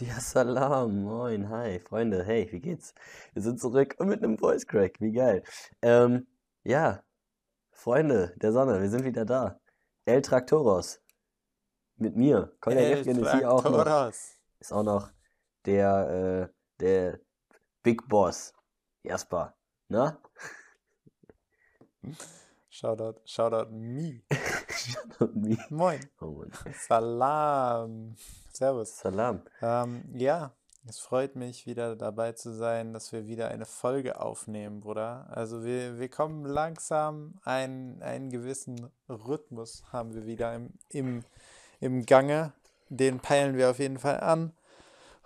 Ja, Salam, moin, hi, Freunde, hey, wie geht's? Wir sind zurück und mit einem Voice Crack, wie geil. Ähm, ja, Freunde der Sonne, wir sind wieder da. El Traktoros, mit mir. Kolja Jefgen ist hier auch noch. Ist auch noch der, äh, der Big Boss, Jasper, ne? Shoutout, Shoutout me. Und mir. Moin. Oh. Salam. Servus. Salam. Ähm, ja, es freut mich, wieder dabei zu sein, dass wir wieder eine Folge aufnehmen, Bruder. Also wir, wir kommen langsam, ein, einen gewissen Rhythmus haben wir wieder im, im, im Gange. Den peilen wir auf jeden Fall an.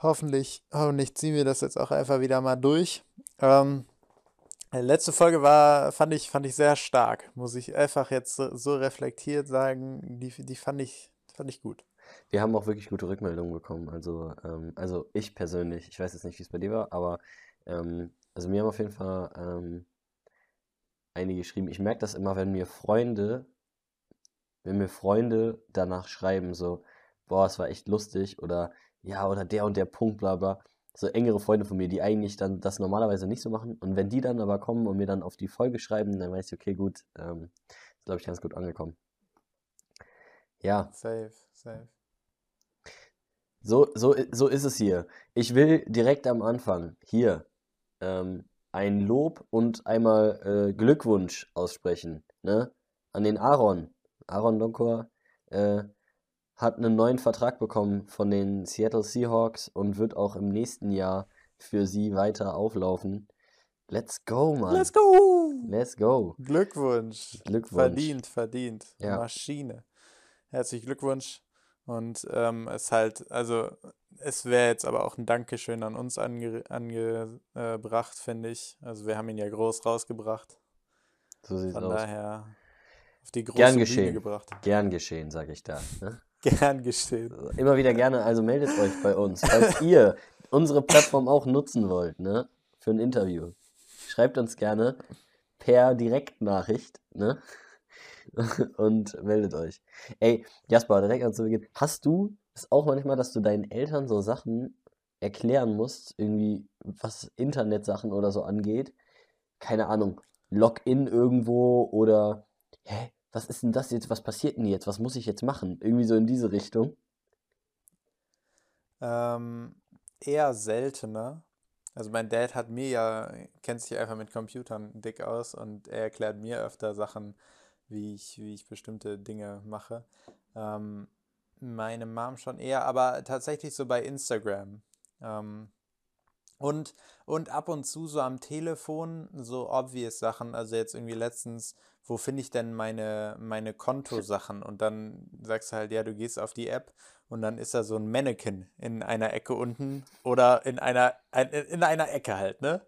Hoffentlich, hoffentlich ziehen wir das jetzt auch einfach wieder mal durch. Ähm, letzte Folge war, fand ich, fand ich sehr stark, muss ich einfach jetzt so, so reflektiert sagen. Die, die fand ich, fand ich gut. Wir haben auch wirklich gute Rückmeldungen bekommen. Also, ähm, also ich persönlich, ich weiß jetzt nicht, wie es bei dir war, aber ähm, also mir haben auf jeden Fall ähm, einige geschrieben. Ich merke das immer, wenn mir Freunde, wenn mir Freunde danach schreiben, so, boah, es war echt lustig oder ja, oder der und der Punkt, bla bla. So engere Freunde von mir, die eigentlich dann das normalerweise nicht so machen. Und wenn die dann aber kommen und mir dann auf die Folge schreiben, dann weiß ich, okay, gut, ähm, ist, glaube ich, ganz gut angekommen. Ja. Safe, safe. So, so, so ist es hier. Ich will direkt am Anfang hier ähm, ein Lob und einmal äh, Glückwunsch aussprechen, ne? An den Aaron. Aaron Donkor äh, hat einen neuen Vertrag bekommen von den Seattle Seahawks und wird auch im nächsten Jahr für sie weiter auflaufen. Let's go, Mann. Let's go! Let's go. Glückwunsch. Glückwunsch. Verdient, verdient. Ja. Maschine. Herzlichen Glückwunsch. Und ähm, es halt, also es wäre jetzt aber auch ein Dankeschön an uns ange, angebracht, finde ich. Also wir haben ihn ja groß rausgebracht. So sieht's Von aus. daher auf die große Gern Bühne geschehen. gebracht. Gern geschehen, sag ich da. Ne? Gern geschehen. Immer wieder gerne, also meldet euch bei uns, falls ihr unsere Plattform auch nutzen wollt, ne? Für ein Interview. Schreibt uns gerne per Direktnachricht, ne? Und meldet euch. Ey, Jasper, direkt an zu Beginn. Hast du es auch manchmal, dass du deinen Eltern so Sachen erklären musst, irgendwie, was Internetsachen oder so angeht? Keine Ahnung, Login irgendwo oder, hä, was ist denn das jetzt? Was passiert denn jetzt? Was muss ich jetzt machen? Irgendwie so in diese Richtung. Ähm, eher seltener. Also mein Dad hat mir ja, kennt sich einfach mit Computern dick aus und er erklärt mir öfter Sachen, wie ich, wie ich bestimmte Dinge mache. Ähm, meine Mom schon eher, aber tatsächlich so bei Instagram. Ähm, und, und ab und zu so am Telefon so obvious Sachen. Also jetzt irgendwie letztens, wo finde ich denn meine, meine Kontosachen? Und dann sagst du halt, ja, du gehst auf die App und dann ist da so ein Mannequin in einer Ecke unten oder in einer, ein- in einer Ecke halt, ne?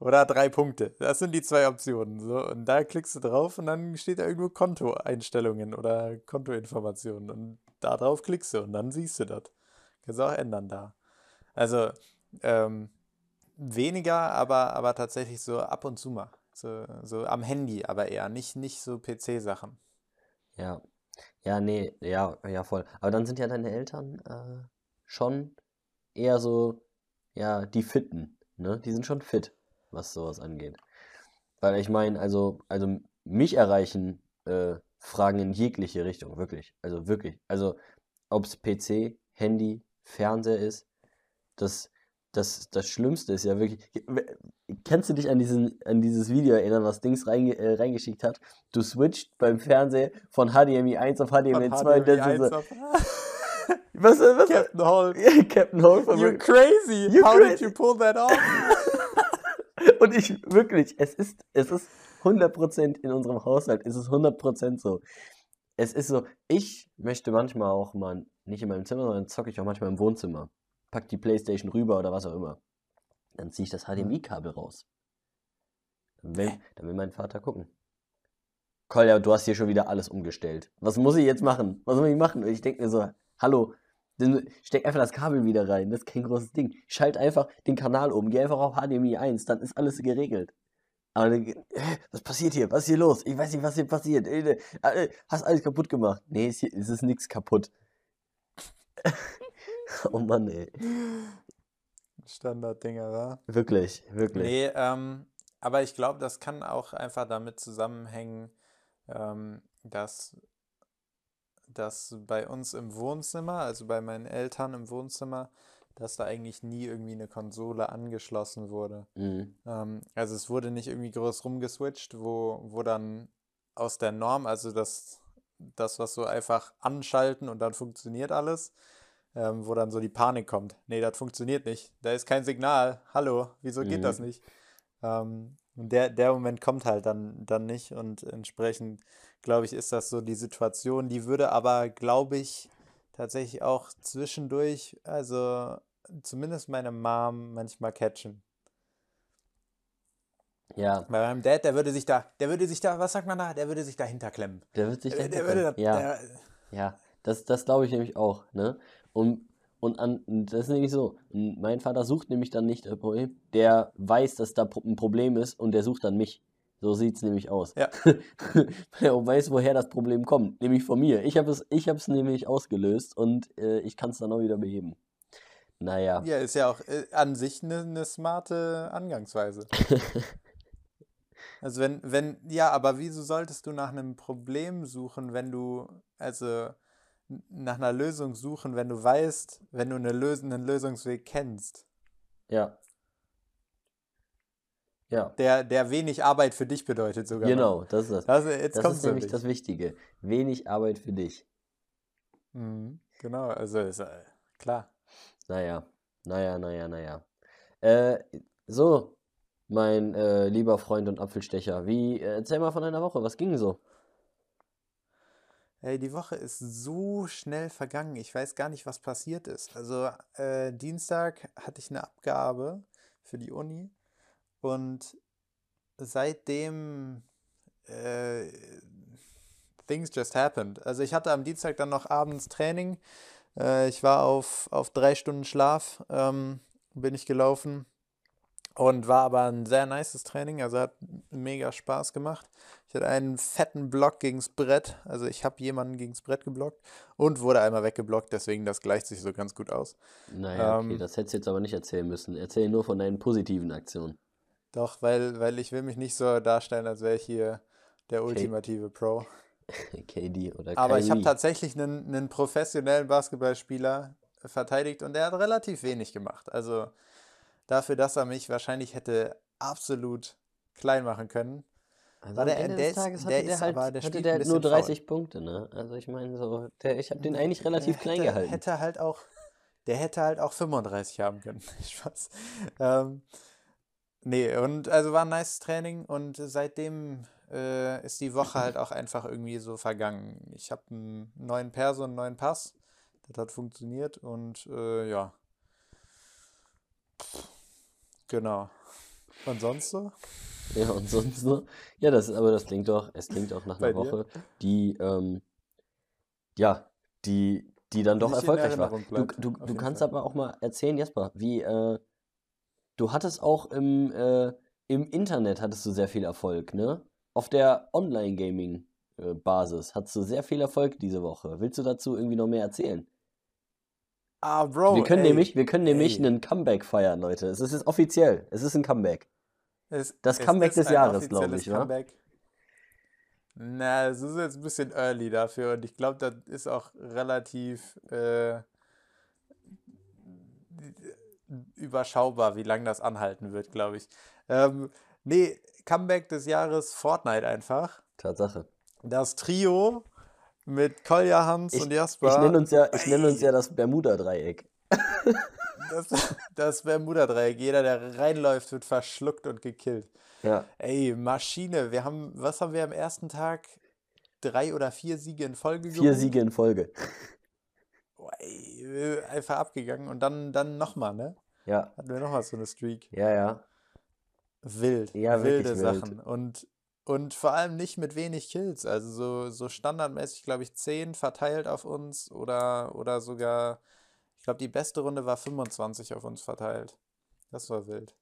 Oder drei Punkte. Das sind die zwei Optionen. So. Und da klickst du drauf und dann steht da irgendwo Kontoeinstellungen oder Kontoinformationen. Und da drauf klickst du und dann siehst du das. Kannst du auch ändern da. Also, ähm, weniger, aber, aber tatsächlich so ab und zu mal. So, so am Handy, aber eher. Nicht, nicht so PC-Sachen. Ja. Ja, nee, ja, ja, voll. Aber dann sind ja deine Eltern äh, schon eher so, ja, die Fitten, ne? Die sind schon fit, was sowas angeht. Weil ich meine, also, also mich erreichen äh, Fragen in jegliche Richtung, wirklich. Also wirklich. Also, ob es PC, Handy, Fernseher ist, das, das, das Schlimmste ist ja wirklich. Kennst du dich an, diesen, an dieses Video erinnern, was Dings reinge, äh, reingeschickt hat? Du switcht beim Fernseher von HDMI 1 auf HDMI Von 2 und dann HDMI so, 1 auf was, was, was, Captain Hall. Captain Hall von You're crazy. You're How crazy. did you pull that off? Und ich, wirklich, es ist, es ist 100% in unserem Haushalt, es ist 100% so. Es ist so, ich möchte manchmal auch mal, nicht in meinem Zimmer, sondern zocke ich auch manchmal im Wohnzimmer. Pack die Playstation rüber oder was auch immer. Dann ziehe ich das HDMI-Kabel raus. Dann will, dann will mein Vater gucken. Kolja, du hast hier schon wieder alles umgestellt. Was muss ich jetzt machen? Was muss ich machen? Und ich denke mir so, hallo, dann steck einfach das Kabel wieder rein. Das ist kein großes Ding. Schalt einfach den Kanal um. Geh einfach auf HDMI 1. Dann ist alles geregelt. Aber dann, äh, was passiert hier? Was ist hier los? Ich weiß nicht, was hier passiert. Äh, äh, Hast alles kaputt gemacht. Nee, es, hier, es ist nichts kaputt. Oh Mann, ey. Standarddinger, wa? Wirklich, wirklich. Nee, ähm, aber ich glaube, das kann auch einfach damit zusammenhängen, ähm, dass, dass bei uns im Wohnzimmer, also bei meinen Eltern im Wohnzimmer, dass da eigentlich nie irgendwie eine Konsole angeschlossen wurde. Mhm. Ähm, also es wurde nicht irgendwie groß rumgeswitcht, wo, wo dann aus der Norm, also das, das, was so einfach anschalten und dann funktioniert alles, ähm, wo dann so die Panik kommt. Nee, das funktioniert nicht. Da ist kein Signal. Hallo, wieso geht das Mhm. nicht? Ähm, und der, der Moment kommt halt dann, dann nicht und entsprechend, glaube ich, ist das so die Situation. Die würde aber, glaube ich, tatsächlich auch zwischendurch, also zumindest meine Mom manchmal catchen. Ja, Bei meinem Dad, der würde sich da, der würde sich da, was sagt man da? Der würde sich dahinter klemmen. der wird sich dahinter der würde klemmen. da, Ja, der, ja. Das, das glaube ich nämlich auch, ne? Und, und an, das ist nämlich so. Mein Vater sucht nämlich dann nicht das Problem. Der weiß, dass da ein Problem ist und der sucht dann mich. So sieht es nämlich aus. Ja. er weiß, woher das Problem kommt. Nämlich von mir. Ich habe es, ich habe es nämlich ausgelöst und äh, ich kann es dann auch wieder beheben. Naja. ja, ist ja auch äh, an sich eine, eine smarte Angangsweise. Also wenn, wenn, ja, aber wieso solltest du nach einem Problem suchen, wenn du, also nach einer Lösung suchen, wenn du weißt, wenn du eine Lös einen Lösungsweg kennst, Ja. Ja. der, der wenig Arbeit für dich bedeutet sogar. Genau, das ist das. Das, jetzt Das ist nämlich das Wichtige. Wenig Arbeit für dich. Mhm, genau, also ist äh, klar. Naja, naja, naja, naja. Äh, so, mein äh, lieber Freund und Apfelstecher, wie, äh, erzähl mal von deiner Woche, was ging so? Ey, die Woche ist so schnell vergangen. Ich weiß gar nicht, was passiert ist. Also, äh, Dienstag hatte ich eine Abgabe für die Uni und seitdem äh, things just happened. Also, ich hatte am Dienstag dann noch abends Training. Äh, ich war auf, auf drei Stunden Schlaf, ähm, bin ich gelaufen und war aber ein sehr nices Training. Also, hat mega Spaß gemacht. Ich hatte einen fetten Block gegens Brett. Also ich habe jemanden gegens Brett geblockt und wurde einmal weggeblockt, deswegen das gleicht sich so ganz gut aus. Naja, okay, Ähm, das hättest du jetzt aber nicht erzählen müssen. Erzähl nur von deinen positiven Aktionen. Doch, weil, weil ich will mich nicht so darstellen, als wäre ich hier der Okay. ultimative Pro. KD oder Aber ich habe tatsächlich einen, einen professionellen Basketballspieler verteidigt und der hat relativ wenig gemacht. Also dafür, dass er mich wahrscheinlich hätte absolut klein machen können. Also war der- Ende der des ist- Tages der hatte der halt, aber- der hatte der nur bisschen faul. 30 Punkte, ne? Also ich meine so, der, ich habe den eigentlich relativ Der klein hätte, gehalten. Hätte halt auch, der hätte halt auch 35 haben können. Spaß. Ähm, nee, und also war ein nice Training und seitdem äh, ist die Woche halt auch einfach irgendwie so vergangen. Ich habe einen neuen Perso, einen neuen Pass. Das hat funktioniert und äh, ja. Genau. Und sonst so? Ja, und sonst so? Ja, das, aber das klingt doch, es klingt auch nach einer? Woche, die, ähm, ja, die, die dann doch erfolgreich war. Du, bleibt, du, du jeden kannst Fall. aber auch mal erzählen, Jasper, wie, äh, du hattest auch im, äh, im Internet hattest du sehr viel Erfolg, ne? Auf der Online-Gaming-Basis hattest du sehr viel Erfolg diese Woche. Willst du dazu irgendwie noch mehr erzählen? Ah, Bro, wir können ey, nämlich, wir können nämlich ey. einen Comeback feiern, Leute. Es ist offiziell. Es ist ein Comeback. Es, Das es Comeback des Jahres, glaub offizielles ich? Comeback. Na, es ist jetzt ein bisschen early dafür und ich glaube, das ist auch relativ äh, überschaubar, wie lange das anhalten wird, glaube ich. Ähm, nee, Comeback des Jahres Fortnite einfach. Tatsache. Das Trio mit Kolja, Hans Ich, und ich Jasper. nenne uns ja, ich nenne uns ja das Bermuda-Dreieck. Das, das Bermuda-Dreieck. Jeder, der reinläuft, wird verschluckt und gekillt. Ja, Ey, Maschine. Wir haben, was haben wir am ersten Tag? Drei oder vier Siege in Folge vier geholt? Siege in Folge. Boah, ey, äh, einfach abgegangen. Und dann, dann nochmal, ne? Ja, Hatten wir nochmal so eine Streak. ja, ja. Wild. Ja, wilde wild. Sachen. Und, und vor allem nicht mit wenig Kills. Also so, so standardmäßig, glaube ich, 10 verteilt auf uns oder, oder sogar, ich glaube, die beste Runde war 25 auf uns verteilt. Das war wild.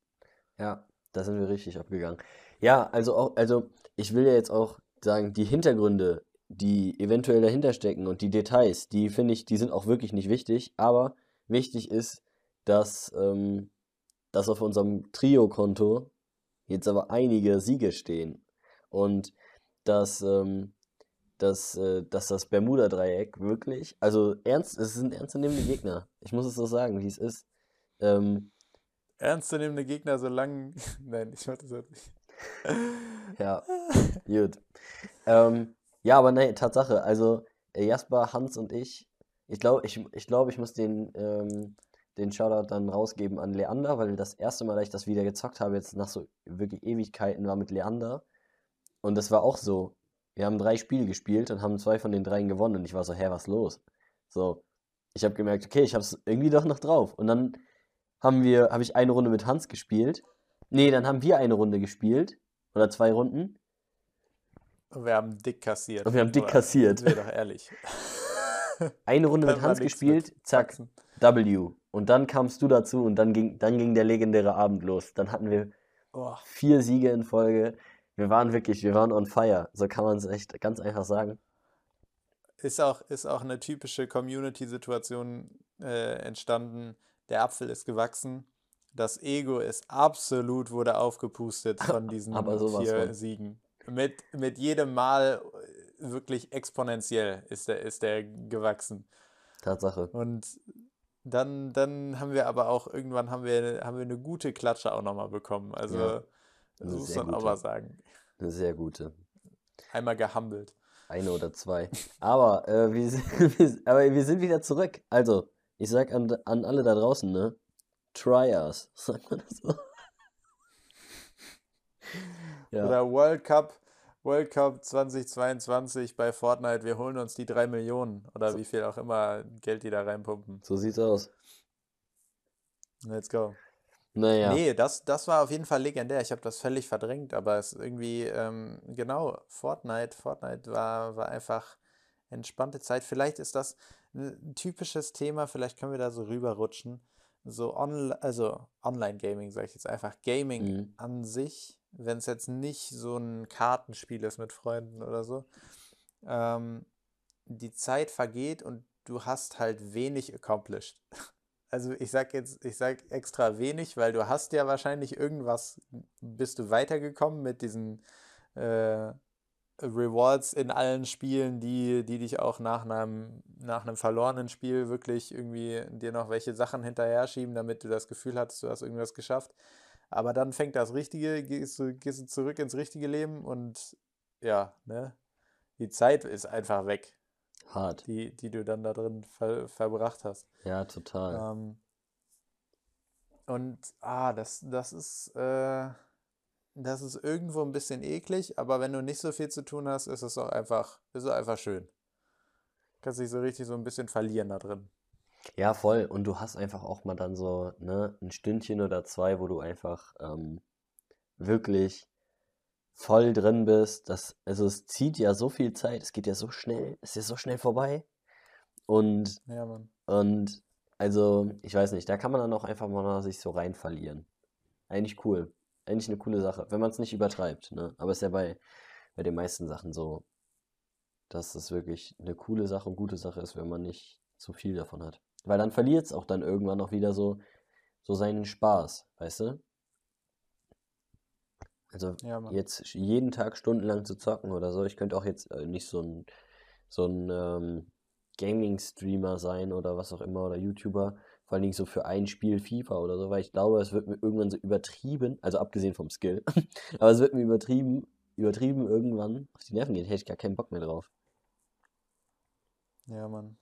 Ja, da sind wir richtig abgegangen. Ja, also auch, also ich will ja jetzt auch sagen, die Hintergründe, die eventuell dahinter stecken und die Details, die finde ich, die sind auch wirklich nicht wichtig, aber wichtig ist, dass, ähm, dass auf unserem Trio-Konto jetzt aber einige Siege stehen. Und dass, ähm, dass, äh, dass das Bermuda-Dreieck wirklich, also ernst, es sind ernstzunehmende Gegner. Ich muss es so sagen, wie es ist. Ähm, Ernstzunehmende Gegner, solange. Nein, ich wollte das nicht. ja, gut. Ähm, ja, aber nein, Tatsache. Also äh, Jasper, Hans und ich, ich glaube, ich, ich, glaub, ich muss den, ähm, den Shoutout dann rausgeben an Leander, weil das erste Mal, dass ich das wieder gezockt habe, jetzt nach so wirklich Ewigkeiten, war mit Leander. Und das war auch so. Wir haben drei Spiele gespielt und haben zwei von den dreien gewonnen. Und ich war so, hä, was los? So, ich habe gemerkt, okay, ich habe es irgendwie doch noch drauf. Und dann haben wir, habe ich eine Runde mit Hans gespielt. Nee, dann haben wir eine Runde gespielt. Oder zwei Runden. Und wir haben dick kassiert. Und wir haben dick Aber kassiert. Sind wir doch ehrlich. Eine Runde mit Hans gespielt, mit zack. W. Und dann kamst du dazu und dann ging, dann ging der legendäre Abend los. Dann hatten wir Oh, vier Siege in Folge. Wir waren wirklich, wir waren on fire. So kann man es echt ganz einfach sagen. ist auch, ist auch eine typische Community-Situation äh, entstanden. Der Apfel ist gewachsen. Das Ego ist absolut, wurde aufgepustet von diesen vier von. Siegen. Mit, mit jedem Mal äh, wirklich exponentiell ist der, ist der gewachsen. Tatsache. Und dann, dann haben wir aber auch, irgendwann haben wir, haben wir eine gute Klatsche auch nochmal bekommen. Also, Ja, das muss man mal sagen. Eine sehr gute. Einmal gehumbelt. Eine oder zwei. Aber, äh, wir, sind, wir, aber wir sind wieder zurück. Also, ich sag an, an alle da draußen, ne? Try us. Sagt man das so? Ja, Oder World Cup, World Cup 2022 bei Fortnite, wir holen uns die drei Millionen oder wie viel auch immer Geld die da reinpumpen. so sieht's aus. Let's go. Naja, Nee, das, das war auf jeden Fall legendär. Ich habe das völlig verdrängt, aber es ist irgendwie, ähm, genau, Fortnite, Fortnite war, war einfach entspannte Zeit. Vielleicht ist das ein typisches Thema, vielleicht können wir da so rüberrutschen. So on, also Online-Gaming, sage ich jetzt einfach. Gaming Mhm. an sich, wenn es jetzt nicht so ein Kartenspiel ist mit Freunden oder so, ähm, die Zeit vergeht und du hast halt wenig accomplished. Also ich sag jetzt, ich sag extra wenig, weil du hast ja wahrscheinlich irgendwas, bist du weitergekommen mit diesen äh, Rewards in allen Spielen, die, die dich auch nach einem, nach einem verlorenen Spiel wirklich irgendwie dir noch welche Sachen hinterher schieben, damit du das Gefühl hattest, du hast irgendwas geschafft. Aber dann fängt das Richtige, gehst du, gehst du zurück ins richtige Leben und ja, ne? Die Zeit ist einfach weg, hart. die, die du dann da drin ver verbracht hast. Ja, total. Ähm, und ah, das, das ist, äh, das ist irgendwo ein bisschen eklig, aber wenn du nicht so viel zu tun hast, ist es auch einfach, ist es einfach schön. Kannst dich so richtig so ein bisschen verlieren da drin. Ja, voll. Und du hast einfach auch mal dann so, ne, ein Stündchen oder zwei, wo du einfach ähm, wirklich voll drin bist. Das, also es zieht ja so viel Zeit, es geht ja so schnell, es ist so schnell vorbei. Und, Ja, und also, ich weiß nicht, da kann man dann auch einfach mal sich so rein verlieren. Eigentlich cool. Eigentlich eine coole Sache, wenn man es nicht übertreibt, ne? Aber es ist ja bei, bei den meisten Sachen so, dass es wirklich eine coole Sache und gute Sache ist, wenn man nicht zu viel davon hat. Weil dann verliert es auch dann irgendwann auch wieder so, so seinen Spaß, weißt du? Also Ja, Mann. jetzt jeden Tag stundenlang zu zocken oder so. Ich könnte auch jetzt äh, nicht so ein, so ein ähm, Gaming-Streamer sein oder was auch immer oder YouTuber. Vor allen Dingen so für ein Spiel FIFA oder so, weil ich glaube, es wird mir irgendwann so übertrieben, also abgesehen vom Skill, aber es wird mir übertrieben, übertrieben irgendwann auf die Nerven gehen. Hätte ich gar keinen Bock mehr drauf. Ja, Mann.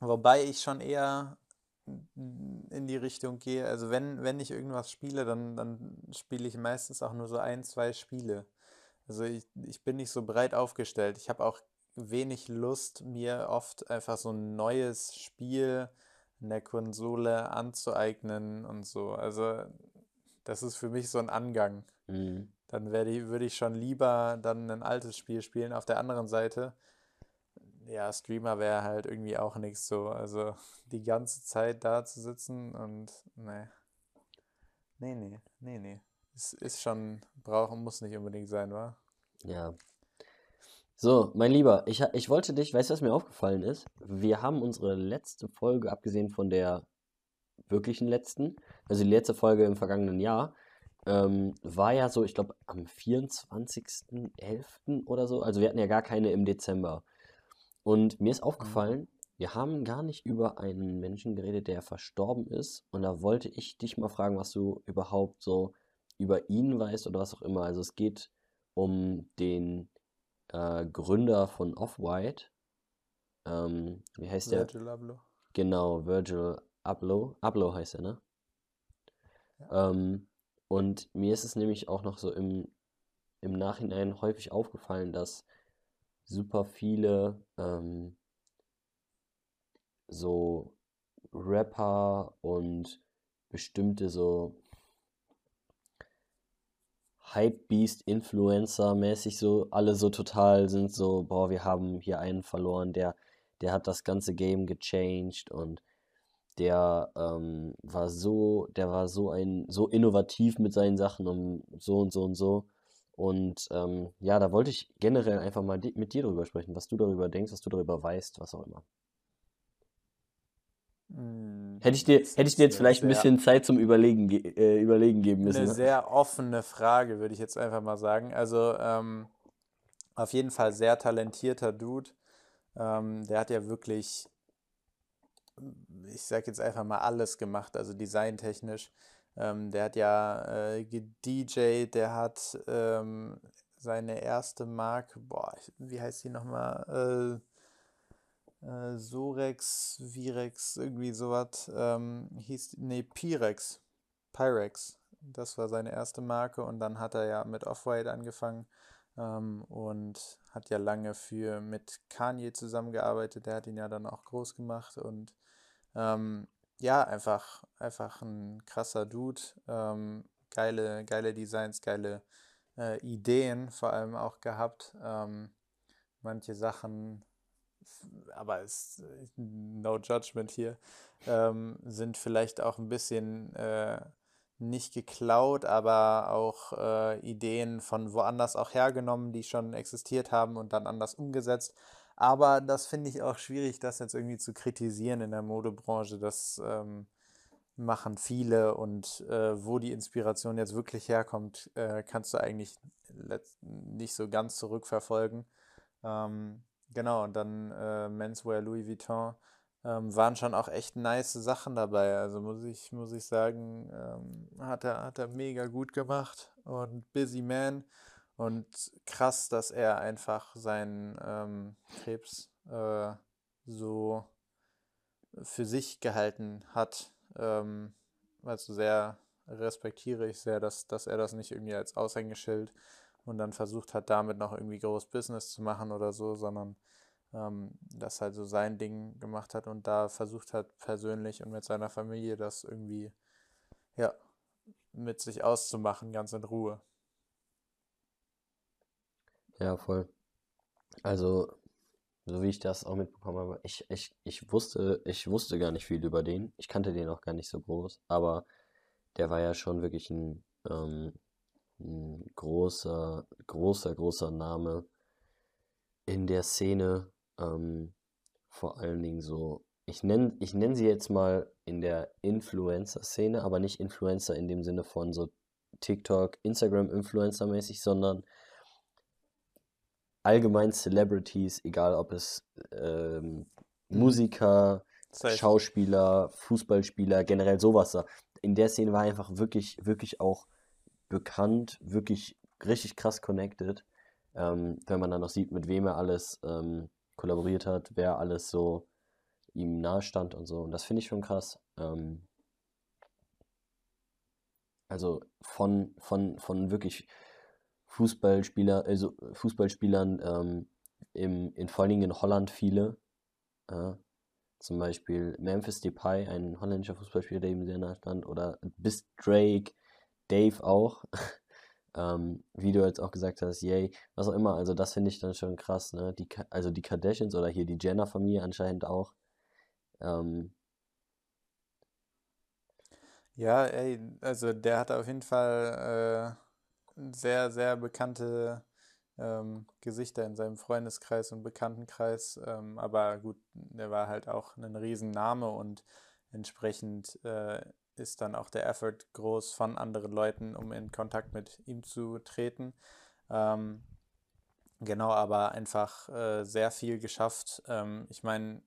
Wobei ich schon eher in die Richtung gehe, also wenn, wenn ich irgendwas spiele, dann, dann spiele ich meistens auch nur so ein, zwei Spiele. Also ich, ich bin nicht so breit aufgestellt. Ich habe auch wenig Lust, mir oft einfach so ein neues Spiel in der Konsole anzueignen und so. Also das ist für mich so ein Angang. Mhm. Dann ich, würde ich schon lieber dann ein altes Spiel spielen. Auf der anderen Seite, ja, Streamer wäre halt irgendwie auch nichts so. Also die ganze Zeit da zu sitzen und nee. Nee, nee, nee, nee. Es ist schon, brauchen, muss nicht unbedingt sein, wa? Ja. So, mein Lieber, ich, ich wollte dich, weißt du, was mir aufgefallen ist? Wir haben unsere letzte Folge, abgesehen von der wirklichen letzten, also die letzte Folge im vergangenen Jahr, ähm, war ja so, ich glaube, am 24.11. oder so. Also wir hatten ja gar keine im Dezember. Und mir ist Mhm. aufgefallen, wir haben gar nicht über einen Menschen geredet, der verstorben ist. Und da wollte ich dich mal fragen, was du überhaupt so über ihn weißt oder was auch immer. Also es geht um den äh, Gründer von Off-White. Ähm, wie heißt der? Virgil Abloh. Genau, Virgil Abloh. Abloh heißt er, ne? Ja. Ähm, und mir ist es nämlich auch noch so im, im Nachhinein häufig aufgefallen, dass super viele ähm, so Rapper und bestimmte so Hypebeast Influencer mäßig so alle so total sind so boah wir haben hier einen verloren der der hat das ganze Game gechanged und der ähm, war so der war so ein so innovativ mit seinen Sachen und so und so und so und ähm, ja da wollte ich generell einfach mal di mit dir drüber sprechen was du darüber denkst was du darüber weißt was auch immer Hätte ich dir, hätte ich dir jetzt vielleicht ein bisschen Zeit zum Überlegen, ge äh, Überlegen geben müssen. eine Ne? sehr offene Frage, würde ich jetzt einfach mal sagen. Also ähm, auf jeden Fall sehr talentierter Dude. Ähm, der hat ja wirklich, ich sag jetzt einfach mal alles gemacht, also designtechnisch. Ähm, der hat ja äh, gedjed, der hat ähm, seine erste Marke, boah, wie heißt die nochmal? Äh, äh, Sorex, Virex, irgendwie sowas, ähm, hieß, nee, Pirex, Pyrex, das war seine erste Marke und dann hat er ja mit Off-White angefangen ähm, und hat ja lange für mit Kanye zusammengearbeitet, der hat ihn ja dann auch groß gemacht und ähm, ja, einfach, einfach ein krasser Dude, ähm, geile, geile Designs, geile äh, Ideen vor allem auch gehabt, ähm, manche Sachen aber es no judgment hier, ähm, sind vielleicht auch ein bisschen äh, nicht geklaut, aber auch äh, Ideen von woanders auch hergenommen, die schon existiert haben und dann anders umgesetzt. Aber das finde ich auch schwierig, das jetzt irgendwie zu kritisieren in der Modebranche. Das ähm, machen viele und äh, wo die Inspiration jetzt wirklich herkommt, äh, kannst du eigentlich nicht so ganz zurückverfolgen. Ähm, genau, und dann äh, Menswear Louis Vuitton ähm, waren schon auch echt nice Sachen dabei. Also muss ich, muss ich sagen, ähm, hat er, hat er mega gut gemacht und Busy Man. Und krass, dass er einfach seinen ähm, Krebs äh, so für sich gehalten hat. Ähm, also sehr respektiere ich sehr, dass, dass er das nicht irgendwie als Aushängeschild und dann versucht hat, damit noch irgendwie groß Business zu machen oder so, sondern ähm, das halt so sein Ding gemacht hat und da versucht hat, persönlich und mit seiner Familie das irgendwie, ja, mit sich auszumachen, ganz in Ruhe. Ja, voll. Also, so wie ich das auch mitbekommen habe, ich, ich, ich wusste, ich wusste gar nicht viel über den. Ich kannte den auch gar nicht so groß, aber der war ja schon wirklich ein, ähm, ein großer, großer, großer Name in der Szene. Ähm, vor allen Dingen so, ich nenne, ich nenn sie jetzt mal in der Influencer-Szene, aber nicht Influencer in dem Sinne von so TikTok, Instagram-Influencer mäßig, sondern allgemein Celebrities, egal ob es ähm, Mhm. Musiker, Safe. Schauspieler, Fußballspieler, generell sowas da. In der Szene war er einfach wirklich, wirklich auch bekannt, wirklich richtig krass connected. Ähm, wenn man dann noch sieht, mit wem er alles ähm, kollaboriert hat, wer alles so ihm nahe stand und so. Und das finde ich schon krass. Ähm, also von, von, von wirklich Fußballspieler, also Fußballspielern ähm, im, in vor allen Dingen in Holland viele. Äh, zum Beispiel Memphis Depay, ein holländischer Fußballspieler, der ihm sehr nahe stand. Oder bis Drake, Dave auch. ähm, wie du jetzt auch gesagt hast, yay, was auch immer. Also das finde ich dann schon krass, ne? Die, also die Kardashians oder hier die Jenner-Familie anscheinend auch. Ähm, Ja, ey, also der hat auf jeden Fall äh, sehr, sehr bekannte ähm, Gesichter in seinem Freundeskreis und Bekanntenkreis. Ähm, aber gut, er war halt auch ein Riesenname und entsprechend äh, ist dann auch der Effort groß von anderen Leuten, um in Kontakt mit ihm zu treten. Ähm, genau, aber einfach äh, sehr viel geschafft. Ähm, ich meine,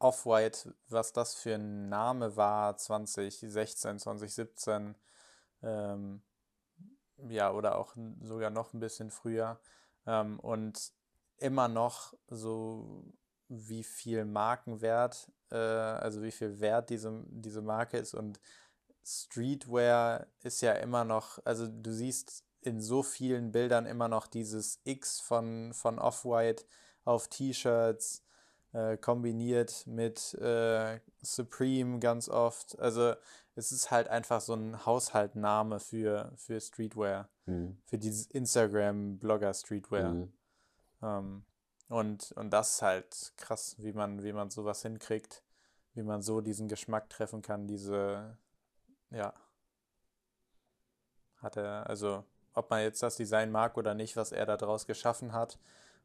Off-White, was das für ein Name war, 2016, 2017, ähm, ja, oder auch sogar noch ein bisschen früher. Ähm, und immer noch so, wie viel Markenwert, äh, also wie viel Wert diese, diese Marke ist. Und Streetwear ist ja immer noch, also du siehst in so vielen Bildern immer noch dieses X von, von Off-White auf T-Shirts äh, kombiniert mit äh, Supreme ganz oft. Also es ist halt einfach so ein Haushaltname für, für Streetwear, mhm. für dieses Instagram-Blogger Streetwear. Mhm. Ähm, und, und das ist halt krass, wie man, wie man sowas hinkriegt, wie man so diesen Geschmack treffen kann, diese, ja, hat er, also ob man jetzt das Design mag oder nicht, was er da draus geschaffen hat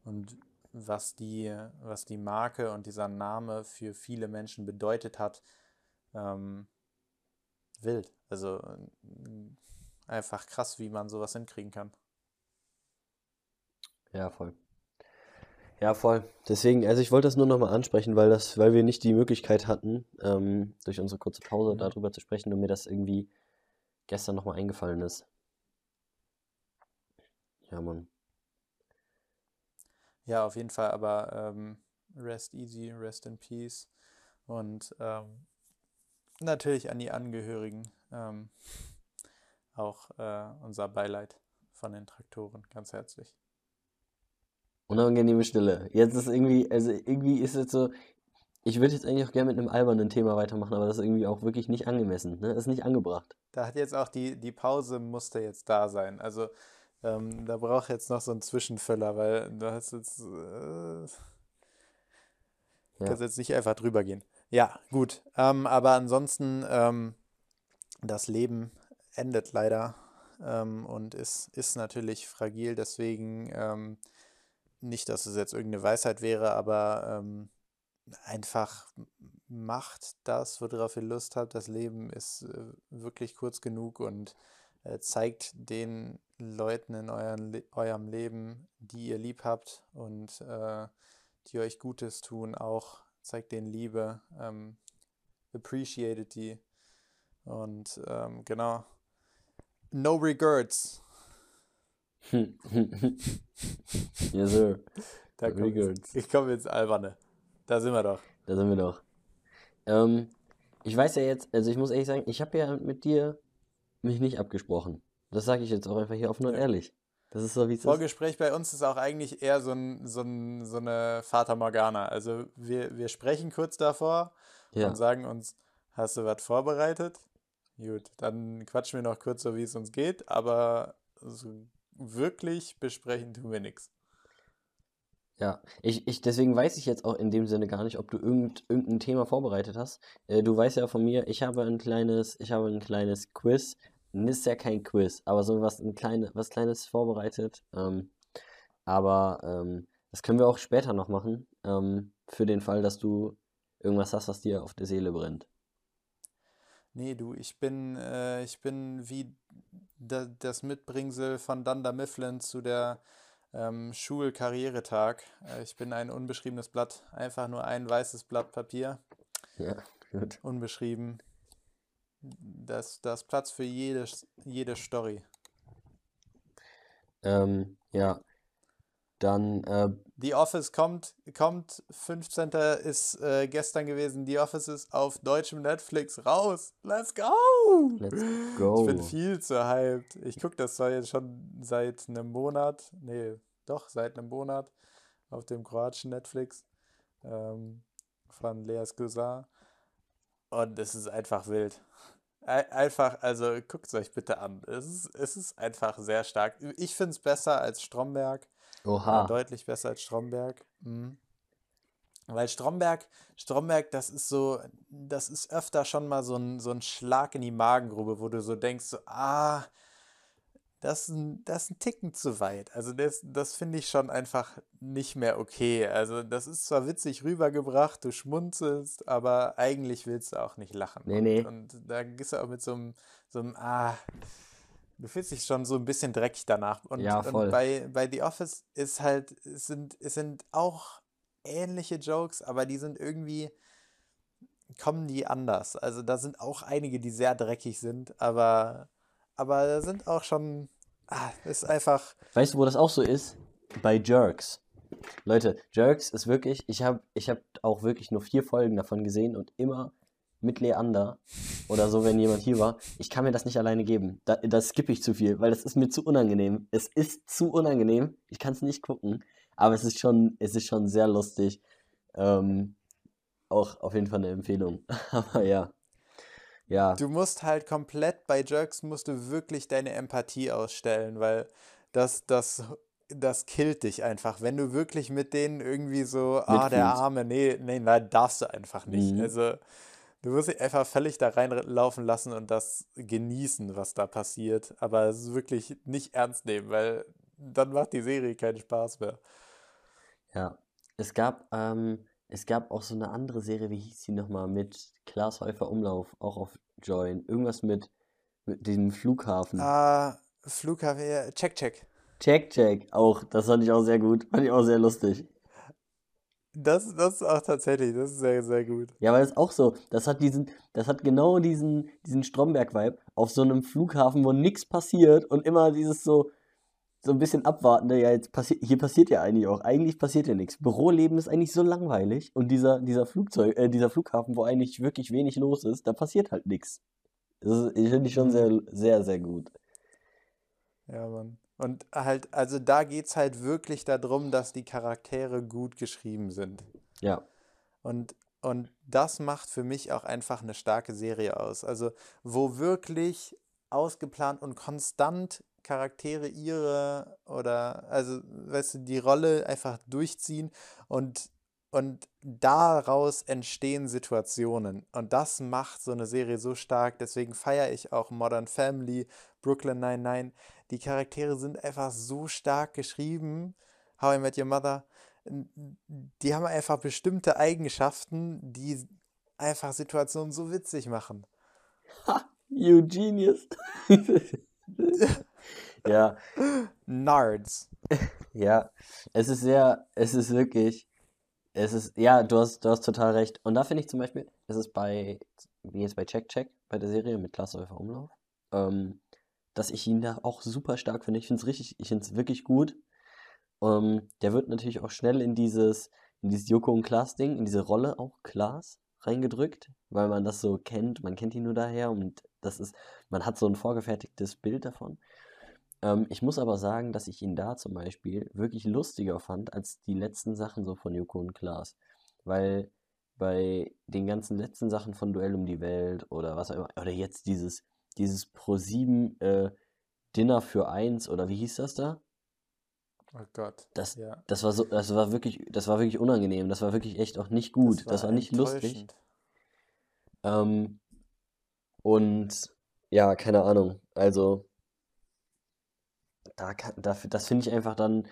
und was die, was die Marke und dieser Name für viele Menschen bedeutet hat, ähm, wild. Also einfach krass, wie man sowas hinkriegen kann. Ja, voll. Ja, voll. Deswegen, also ich wollte das nur nochmal ansprechen, weil das, weil wir nicht die Möglichkeit hatten, ähm, durch unsere kurze Pause mhm. darüber zu sprechen und mir das irgendwie gestern nochmal eingefallen ist. Ja, Mann. Ja, auf jeden Fall, aber ähm, rest easy, rest in peace. Und ähm, natürlich an die Angehörigen ähm, auch äh, unser Beileid von den Traktoren, ganz herzlich. Unangenehme Stille. Jetzt ist irgendwie, also irgendwie ist es so, ich würde jetzt eigentlich auch gerne mit einem albernen Thema weitermachen, aber das ist irgendwie auch wirklich nicht angemessen, ne? Ist nicht angebracht. Da hat jetzt auch die, die Pause musste jetzt da sein. Also ähm, da braucht jetzt noch so ein Zwischenfüller, weil du hast jetzt. Äh, ja. kannst jetzt nicht einfach drüber gehen. Ja, gut. Ähm, aber ansonsten, ähm, das Leben endet leider ähm, und ist, ist natürlich fragil. Deswegen ähm, nicht, dass es jetzt irgendeine Weisheit wäre, aber ähm, einfach macht das, worauf ihr Lust habt. Das Leben ist äh, wirklich kurz genug und äh, zeigt den Leuten in euren, eurem Leben, die ihr lieb habt und äh, die euch Gutes tun, auch zeigt denen Liebe, ähm, appreciated die und ähm, genau, no regrets. yes, sir. Da jetzt, ich komme ins Alberne. Da sind wir doch. Da sind wir doch. Ähm, ich weiß ja jetzt, also ich muss ehrlich sagen, ich habe ja mit dir mich nicht abgesprochen. Das sage ich jetzt auch einfach hier offen und ja. ehrlich. Das ist so, wie es ist. Vorgespräch bei uns ist auch eigentlich eher so, ein, so, ein, so eine Fata Morgana. Also wir, wir sprechen kurz davor ja. und sagen uns, hast du was vorbereitet? Gut, dann quatschen wir noch kurz so, wie es uns geht, aber so wirklich besprechen tun wir nichts. Ja, ich, ich, deswegen weiß ich jetzt auch in dem Sinne gar nicht, ob du irgend, irgendein Thema vorbereitet hast. Äh, du weißt ja von mir, ich habe ein kleines, ich habe ein kleines Quiz. Ist ja kein Quiz, aber so was, ein kleine, was Kleines vorbereitet. Ähm, aber ähm, das können wir auch später noch machen, ähm, für den Fall, dass du irgendwas hast, was dir auf der Seele brennt. Nee, du, ich bin, äh, ich bin wie da, das Mitbringsel von Dunder Mifflin zu der ähm, Schulkarrieretag. Äh, ich bin ein unbeschriebenes Blatt, einfach nur ein weißes Blatt Papier. Ja, gut. Unbeschrieben. Das, das Platz für jede, jede Story. Ähm, ja. Dann. Äh, The Office kommt, kommt, 15. ist äh, gestern gewesen. The Office ist auf deutschem Netflix raus. Let's go! Let's go. Ich bin viel zu hyped. Ich gucke das zwar jetzt schon seit einem Monat. Nee, doch, seit einem Monat auf dem kroatischen Netflix ähm, von Lea Skuzar. Und es ist einfach wild. Einfach, also guckt es euch bitte an. Es ist, es ist einfach sehr stark. Ich finde es besser als Stromberg. Oha. Ja, deutlich besser als Stromberg. Mhm. Weil Stromberg, Stromberg, das ist so, das ist öfter schon mal so ein, so ein Schlag in die Magengrube, wo du so denkst, so, ah, das ist ein, das ist ein Ticken zu weit. Also das, das finde ich schon einfach nicht mehr okay. Also das ist zwar witzig rübergebracht, du schmunzelst, aber eigentlich willst du auch nicht lachen. Nee, Und, nee. und da gehst du auch mit so einem, so einem, ah, du fühlst dich schon so ein bisschen dreckig danach. Und, Ja, und voll. bei, bei The Office ist halt, es sind, es sind auch ähnliche Jokes, aber die sind irgendwie, kommen die anders. Also da sind auch einige, die sehr dreckig sind, aber, aber da sind auch schon, ah, ist einfach, Weißt du, wo das auch so ist? Bei Jerks. Leute, Jerks ist wirklich, ich habe ich hab auch wirklich nur vier Folgen davon gesehen und immer mit Leander oder so, wenn jemand hier war, ich kann mir das nicht alleine geben. Da, da skippe ich zu viel, weil das ist mir zu unangenehm. Es ist zu unangenehm. Ich kann es nicht gucken, aber es ist schon, es ist schon sehr lustig. Ähm, auch auf jeden Fall eine Empfehlung. Aber ja. Ja, du musst halt komplett bei Jerks musst du wirklich deine Empathie ausstellen, weil das, das, das killt dich einfach. Wenn du wirklich mit denen irgendwie so, ah, der Mitfühlst. Arme, nee, nee, nein, darfst du einfach nicht. Mhm. Also, du musst dich einfach völlig da reinlaufen lassen und das genießen, was da passiert. Aber es ist wirklich nicht ernst nehmen, weil dann macht die Serie keinen Spaß mehr. Ja, es gab, ähm, es gab auch so eine andere Serie, wie hieß die nochmal, mit Klaas Häufer Umlauf, auch auf Join. Irgendwas mit, mit diesem Flughafen. Ah, Flughafen, ja, check, check. Check, check, auch, das fand ich auch sehr gut, fand ich auch sehr lustig. Das, das ist auch tatsächlich, das ist sehr, sehr gut. Ja, weil es auch so, das hat diesen, das hat genau diesen, diesen Stromberg-Vibe auf so einem Flughafen, wo nichts passiert und immer dieses so, so ein bisschen abwartende, ja, jetzt passiert, hier passiert ja eigentlich auch, eigentlich passiert ja nichts. Büroleben ist eigentlich so langweilig und dieser, dieser Flugzeug, äh, dieser Flughafen, wo eigentlich wirklich wenig los ist, da passiert halt nichts. Das finde ich schon Mhm. sehr, sehr, sehr gut. Ja, Mann. Und halt, also da geht es halt wirklich darum, dass die Charaktere gut geschrieben sind. Ja, Und, und das macht für mich auch einfach eine starke Serie aus. Also, wo wirklich ausgeplant und konstant Charaktere ihre oder, also, weißt du, die Rolle einfach durchziehen und, und daraus entstehen Situationen. Und das macht so eine Serie so stark. Deswegen feiere ich auch Modern Family, Brooklyn 99. Die Charaktere sind einfach so stark geschrieben. How I Met Your Mother die haben einfach bestimmte Eigenschaften, die einfach Situationen so witzig machen. you genius. Ja, Nards. Ja, es ist sehr, es ist wirklich, es ist, ja, du hast, du hast total recht. Und da finde ich zum Beispiel, es ist bei, wie jetzt bei Check Check, bei der Serie mit Klaas Häufer Umlauf, ähm, dass ich ihn da auch super stark finde. Ich finde es richtig, ich finde es wirklich gut. Ähm, der wird natürlich auch schnell in dieses, in dieses Joko und Klaas Ding, in diese Rolle auch Klaas reingedrückt, weil man das so kennt, man kennt ihn nur daher und das ist, man hat so ein vorgefertigtes Bild davon. Ähm, ich muss aber sagen, dass ich ihn da zum Beispiel wirklich lustiger fand als die letzten Sachen so von Joko und Klaas. Weil bei den ganzen letzten Sachen von Duell um die Welt oder was auch immer, oder jetzt dieses, dieses Pro7 äh, Dinner für eins oder wie hieß das da? Oh Gott. Das, Ja. das war so, das war wirklich, das war wirklich unangenehm. Das war wirklich echt auch nicht gut. Das war, nicht lustig. Ähm, und ja, keine Ahnung. Also, da da, das finde ich einfach dann,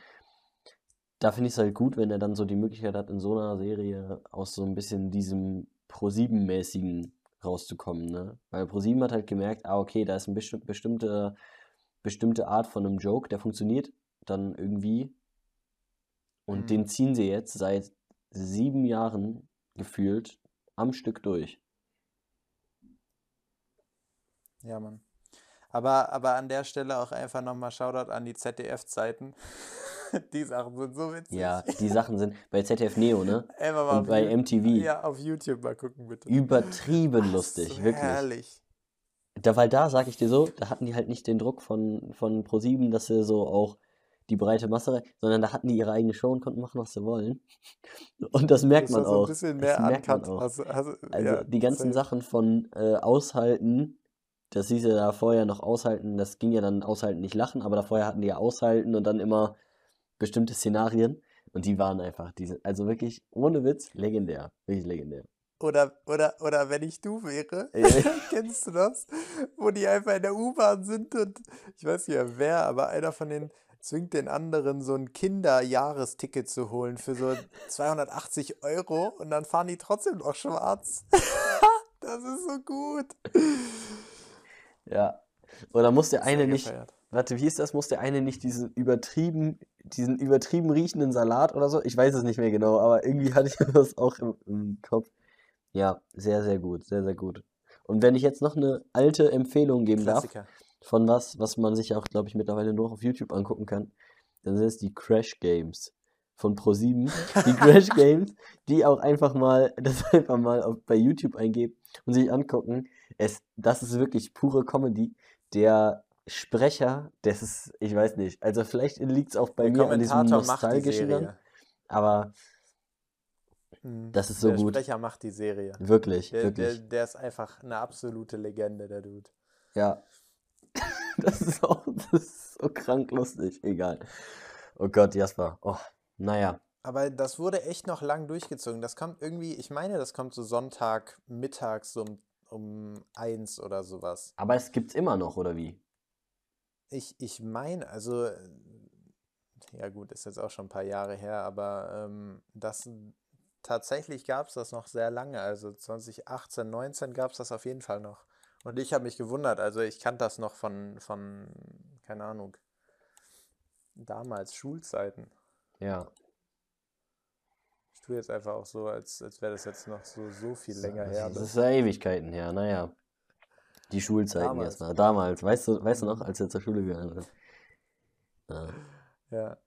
da finde ich es halt gut, wenn er dann so die Möglichkeit hat, in so einer Serie aus so ein bisschen diesem Pro7-mäßigen rauszukommen, ne? Weil Pro7 hat halt gemerkt, ah, okay, da ist eine besti bestimmte, bestimmte Art von einem Joke, der funktioniert dann irgendwie. Und Mhm. den ziehen sie jetzt seit sieben Jahren gefühlt am Stück durch. Ja, Mann. Aber, aber an der Stelle auch einfach nochmal Shoutout an die ZDF-Zeiten. Die Sachen sind so witzig. Ja, die Sachen sind bei ZDF Neo, ne? Einfach mal Und bei MTV. Ja, auf YouTube mal gucken, bitte. Übertrieben Das lustig, so wirklich. herrlich. Da, weil da, sag ich dir so, da hatten die halt nicht den Druck von, von ProSieben, dass sie so auch die breite Masse, sondern da hatten die ihre eigene Show und konnten machen, was sie wollen. Und das merkt Das man war so ein auch. bisschen Das mehr merkt man uncut. auch. Also, also, Also ja, die ganzen. Sachen von äh, Aushalten, das hieß ja da vorher noch Aushalten, das ging ja dann Aushalten nicht lachen, aber da vorher hatten die ja Aushalten und dann immer bestimmte Szenarien und die waren einfach, diese, also wirklich ohne Witz, legendär, wirklich legendär. Oder, oder, oder wenn ich du wäre, kennst du das? Wo die einfach in der U-Bahn sind und ich weiß nicht mehr wer, aber einer von denen zwingt den anderen, so ein Kinderjahresticket zu holen für so 280 Euro und dann fahren die trotzdem noch schwarz. das ist so gut. Ja. Oder muss der eine nicht, gefeiert. warte, wie ist das? Muss der eine nicht diesen übertrieben, diesen übertrieben riechenden Salat oder so? Ich weiß es nicht mehr genau, aber irgendwie hatte ich das auch im, im Kopf. Ja, sehr, sehr gut, sehr, sehr gut. Und wenn ich jetzt noch eine alte Empfehlung geben darf, Klassiker. von was, was man sich auch, glaube ich, mittlerweile nur auf YouTube angucken kann, dann sind es die Crash Games von Pro7. Die Crash Games, die auch einfach mal, das einfach mal auf, bei YouTube eingeben und sich angucken. Es, das ist wirklich pure Comedy. Der Sprecher, das ist, ich weiß nicht, also vielleicht liegt es auch bei Der mir an diesem die nostalgischen Serie. aber Mhm. das ist so der gut. Sprecher macht die Serie. Wirklich, Der, der, wirklich. der ist einfach eine absolute Legende, der Dude. Ja. Das ist auch, das ist so krank lustig. Egal. Oh Gott, Jasper. Oh, naja. Aber das wurde echt noch lang durchgezogen. Das kommt irgendwie, ich meine, das kommt so Sonntag mittags so um, um eins oder sowas. Aber es gibt's immer noch, oder wie? Ich, ich meine, also, äh, ja gut, ist jetzt auch schon ein paar Jahre her, aber ähm, das tatsächlich gab es das noch sehr lange. Also 2018, 19 gab es das auf jeden Fall noch. Und ich habe mich gewundert, also ich kannte das noch von, von, keine Ahnung, damals Schulzeiten. Ja. Ich tue jetzt einfach auch so, als, als wäre das jetzt noch so, so viel länger her. Das ist ja Ewigkeiten her, naja. Die Schulzeiten erstmal. Damals. Weißt du, weißt du noch, als wir zur Schule gegangen sind? Ja. Ja.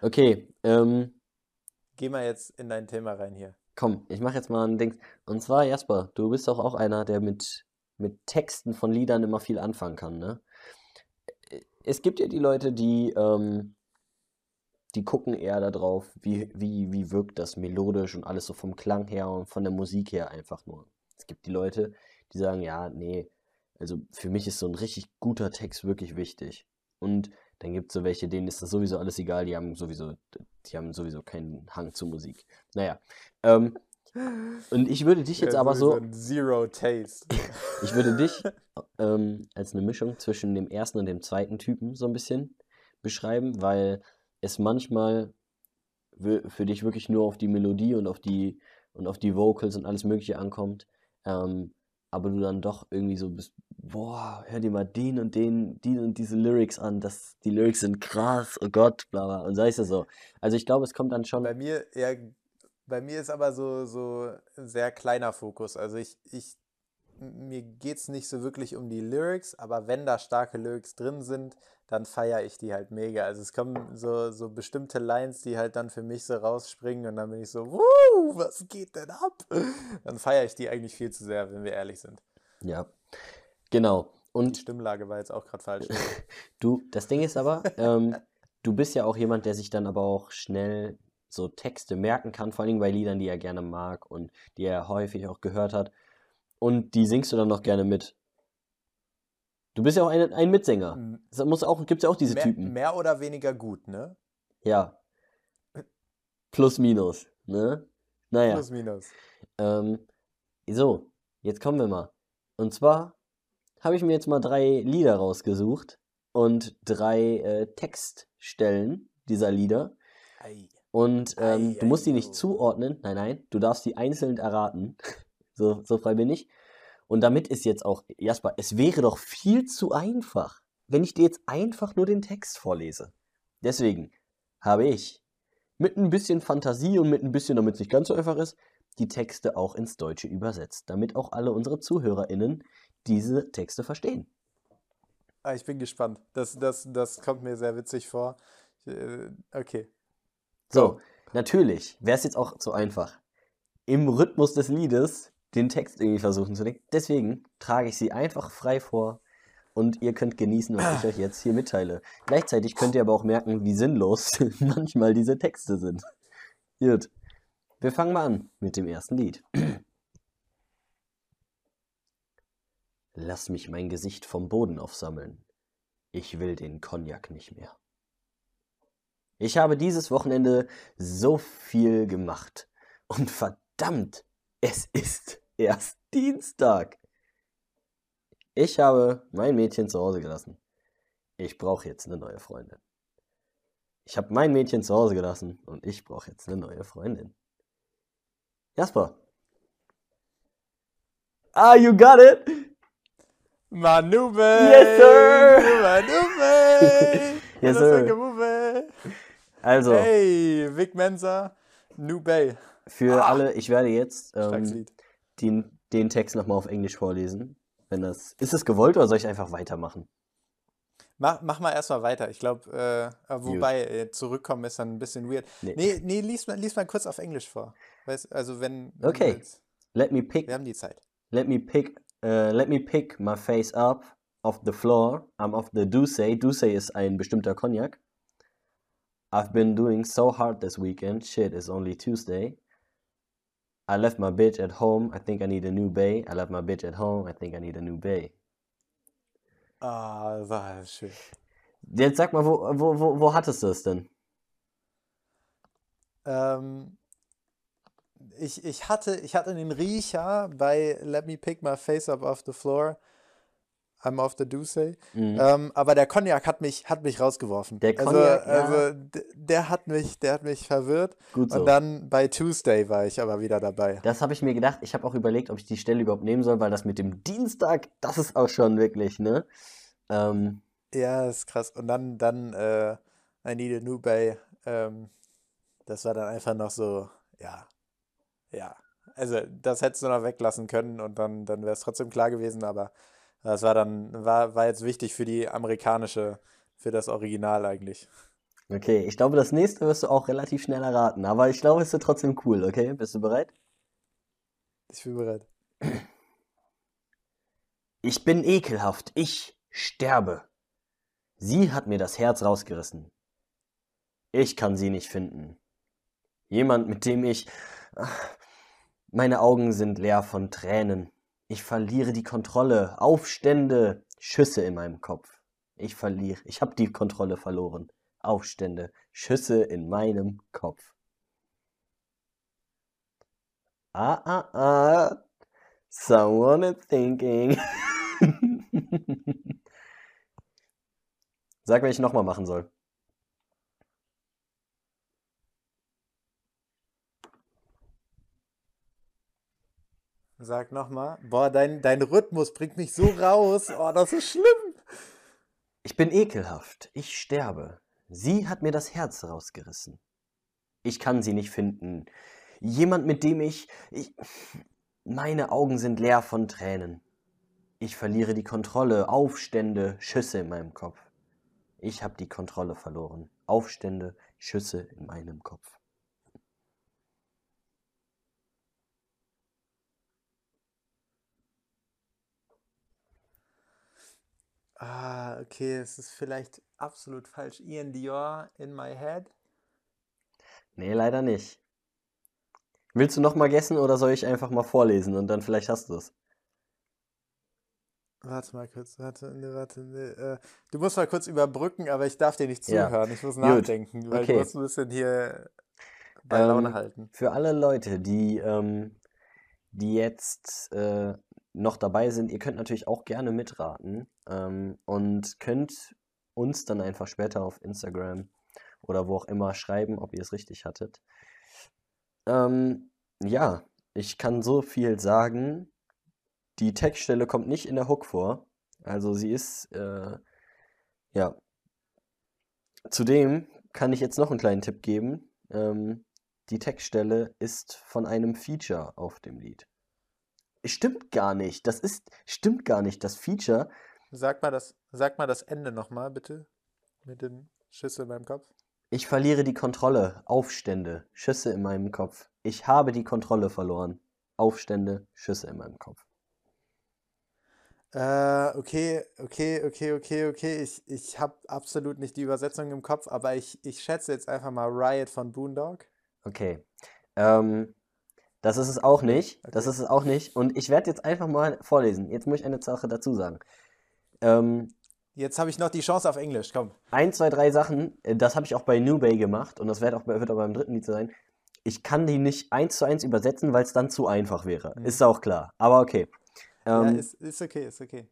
Okay, ähm, Geh mal jetzt in dein Thema rein hier. komm, ich mache jetzt mal ein Ding. Und zwar, Jasper, du bist doch auch einer, der mit, mit Texten von Liedern immer viel anfangen kann, ne? Es gibt ja die Leute, die, ähm, die gucken eher darauf, wie, wie, wie wirkt das melodisch und alles so vom Klang her und von der Musik her einfach nur. Es gibt die Leute, die sagen, ja, nee, also für mich ist so ein richtig guter Text wirklich wichtig. Und dann gibt es so welche, denen ist das sowieso alles egal, die haben sowieso, die haben sowieso keinen Hang zur Musik. Naja. Ähm, und ich würde dich jetzt Ja, aber so, Zero Taste. ich würde dich ähm, als eine Mischung zwischen dem ersten und dem zweiten Typen so ein bisschen beschreiben, weil es manchmal für dich wirklich nur auf die Melodie und auf die und auf die Vocals und alles Mögliche ankommt, ähm, aber du dann doch irgendwie so bist, boah, hör dir mal den und den, die und diese Lyrics an, das, die Lyrics sind krass, oh Gott, bla bla, und sei es ja so. Also ich glaube, es kommt dann schon, Bei mir, ja, bei mir ist aber so, so ein sehr kleiner Fokus. Also ich, ich, mir geht es nicht so wirklich um die Lyrics, aber wenn da starke Lyrics drin sind, dann feiere ich die halt mega. Also es kommen so, so bestimmte Lines, die halt dann für mich so rausspringen und dann bin ich so, Wuh, was geht denn ab? Dann feiere ich die eigentlich viel zu sehr, wenn wir ehrlich sind. ja, genau. Die Und Stimmlage war jetzt auch gerade falsch. Du, das Ding ist aber, ähm, du bist ja auch jemand, der sich dann aber auch schnell so Texte merken kann, vor allem bei Liedern, die er gerne mag und die er häufig auch gehört hat. Und die singst du dann noch gerne mit. Du bist ja auch ein, ein Mitsänger. Es muss auch, gibt's ja auch diese Mehr, Typen. mehr oder weniger gut, ne? Ja. Plus, minus, ne? Naja. Plus, minus. Ähm, so, jetzt kommen wir mal. Und zwar habe ich mir jetzt mal drei Lieder rausgesucht und drei äh, Textstellen dieser Lieder. Ei. Und ähm, Ei, du musst ei, die nicht oh. zuordnen. Nein, nein, du darfst die einzeln erraten. So, so frei bin ich. Und damit ist jetzt auch, Jasper, es wäre doch viel zu einfach, wenn ich dir jetzt einfach nur den Text vorlese. Deswegen habe ich mit ein bisschen Fantasie und mit ein bisschen, damit es nicht ganz so einfach ist, die Texte auch ins Deutsche übersetzt, damit auch alle unsere ZuhörerInnen diese Texte verstehen. Ah, ich bin gespannt. Das, das, das kommt mir sehr witzig vor. Äh, Okay. So, natürlich wäre es jetzt auch zu einfach, im Rhythmus des Liedes den Text irgendwie versuchen zu denken. Deswegen trage ich sie einfach frei vor und ihr könnt genießen, was ich euch jetzt hier mitteile. Gleichzeitig könnt ihr aber auch merken, wie sinnlos manchmal diese Texte sind. Gut, wir fangen mal an mit dem ersten Lied. Lass mich mein Gesicht vom Boden aufsammeln. Ich will den Cognac nicht mehr. Ich habe dieses Wochenende so viel gemacht. Und verdammt, Es ist erst Dienstag. Ich habe mein Mädchen zu Hause gelassen. Ich brauche jetzt eine neue Freundin. Ich habe mein Mädchen zu Hause gelassen und ich brauche jetzt eine neue Freundin. Jasper. Ah, you got it! Manube! Yes, sir! Manube! Yes, sir. Also, Hey, Vic Mensa, New Bay. für Ah. alle, ich werde jetzt ähm. Den, den Text nochmal auf Englisch vorlesen. Wenn das, ist es gewollt oder soll ich einfach weitermachen? Mach, mach mal erstmal weiter. Ich glaube, äh, wobei, äh, zurückkommen ist dann ein bisschen weird. Nee. Nee, nee, lies mal, lies mal kurz auf Englisch vor. Weißt, also wenn, wenn Okay. Let me pick Wir haben die Zeit. Let me pick uh, let me pick my face up off the floor. I'm off the Douce. Douce ist ein bestimmter Cognac. I've been doing so hard this weekend. Shit, it's only Tuesday. I left my bitch at home. I think I need a new bay. I left my bitch at home. I think I need a new bay. Ah, war schön. Jetzt sag mal, wo, wo, wo, wo hattest du es denn? Ähm, ich, ich, hatte, ich hatte den Riecher bei Let Me Pick My Face Up Off the Floor. I'm off the Douce. Mhm. Ähm, aber der Cognac hat mich, hat mich rausgeworfen. Der also, Cognac, ja. also der hat mich, der hat mich verwirrt. Gut so. Und dann bei Tuesday war ich aber wieder dabei. Das habe ich mir gedacht. Ich habe auch überlegt, ob ich die Stelle überhaupt nehmen soll, weil das mit dem Dienstag, das ist auch schon wirklich, ne? Ähm, Ja, ist krass. Und dann, dann äh, I Need a New Bay. Ähm, das war dann einfach noch so, ja, ja. Also das hättest du noch weglassen können und dann, dann wäre es trotzdem klar gewesen, aber das war dann, war, war jetzt wichtig für die amerikanische, für das Original eigentlich. Okay, ich glaube, das nächste wirst du auch relativ schnell erraten, aber ich glaube, es wird trotzdem cool, okay? Bist du bereit? Ich bin bereit. Ich bin ekelhaft, ich sterbe. Sie hat mir das Herz rausgerissen. Ich kann sie nicht finden. Jemand, mit dem ich... Meine Augen sind leer von Tränen. Ich verliere die Kontrolle. Aufstände, Schüsse in meinem Kopf. Ich verliere, ich habe die Kontrolle verloren. Aufstände, Schüsse in meinem Kopf. Ah, ah, ah. Someone is thinking. Sag, wenn ich nochmal machen soll. Sag nochmal. Boah, dein, dein Rhythmus bringt mich so raus. Oh, das ist schlimm. Ich bin ekelhaft. Ich sterbe. Sie hat mir das Herz rausgerissen. Ich kann sie nicht finden. Jemand, mit dem ich, ich. Meine Augen sind leer von Tränen. Ich verliere die Kontrolle. Aufstände, Schüsse in meinem Kopf. Ich habe die Kontrolle verloren. Aufstände, Schüsse in meinem Kopf. Ah, okay, es ist vielleicht absolut falsch. Ian Dior in my head. Nee, leider nicht. Willst du nochmal guessen oder soll ich einfach mal vorlesen und dann vielleicht hast du es? Warte mal kurz, warte, ne, warte, ne, du musst mal kurz überbrücken, aber ich darf dir nicht Ja, zuhören. Ich muss gut. nachdenken, weil Okay. du musst ein bisschen hier bei Laune Ähm, halten. Für alle Leute, die, ähm, die jetzt äh, noch dabei sind, ihr könnt natürlich auch gerne mitraten ähm, und könnt uns dann einfach später auf Instagram oder wo auch immer schreiben, ob ihr es richtig hattet. Ähm, ja, ich kann so viel sagen. Die Textstelle kommt nicht in der Hook vor. Also sie ist, äh, ja. Zudem kann ich jetzt noch einen kleinen Tipp geben. Ähm, die Textstelle ist von einem Feature auf dem Lied. Stimmt gar nicht. Das ist, stimmt gar nicht. Das Feature, Sag mal das, sag mal das Ende nochmal, bitte. Mit den Schüsse in meinem Kopf. ich verliere die Kontrolle. Aufstände, Schüsse in meinem Kopf. Ich habe die Kontrolle verloren. Aufstände, Schüsse in meinem Kopf. Äh, okay, okay, okay, okay, okay. Ich, ich habe absolut nicht die Übersetzung im Kopf, aber ich, ich schätze jetzt einfach mal Riot von Boondock. Okay. Ähm, das ist es auch nicht. Das Okay. ist es auch nicht. Und ich werde jetzt einfach mal vorlesen. Jetzt muss ich eine Sache dazu sagen. Ähm, Jetzt habe ich noch die Chance auf Englisch, komm. ein, zwei, drei Sachen, äh, das habe ich auch bei New Bay gemacht und das wird auch, bei- wird auch beim dritten Lied sein. ich kann die nicht eins zu eins übersetzen, weil es dann zu einfach wäre. Mhm. Ist auch klar. Aber okay. Ja, Ähm, ist, ist okay, ist okay.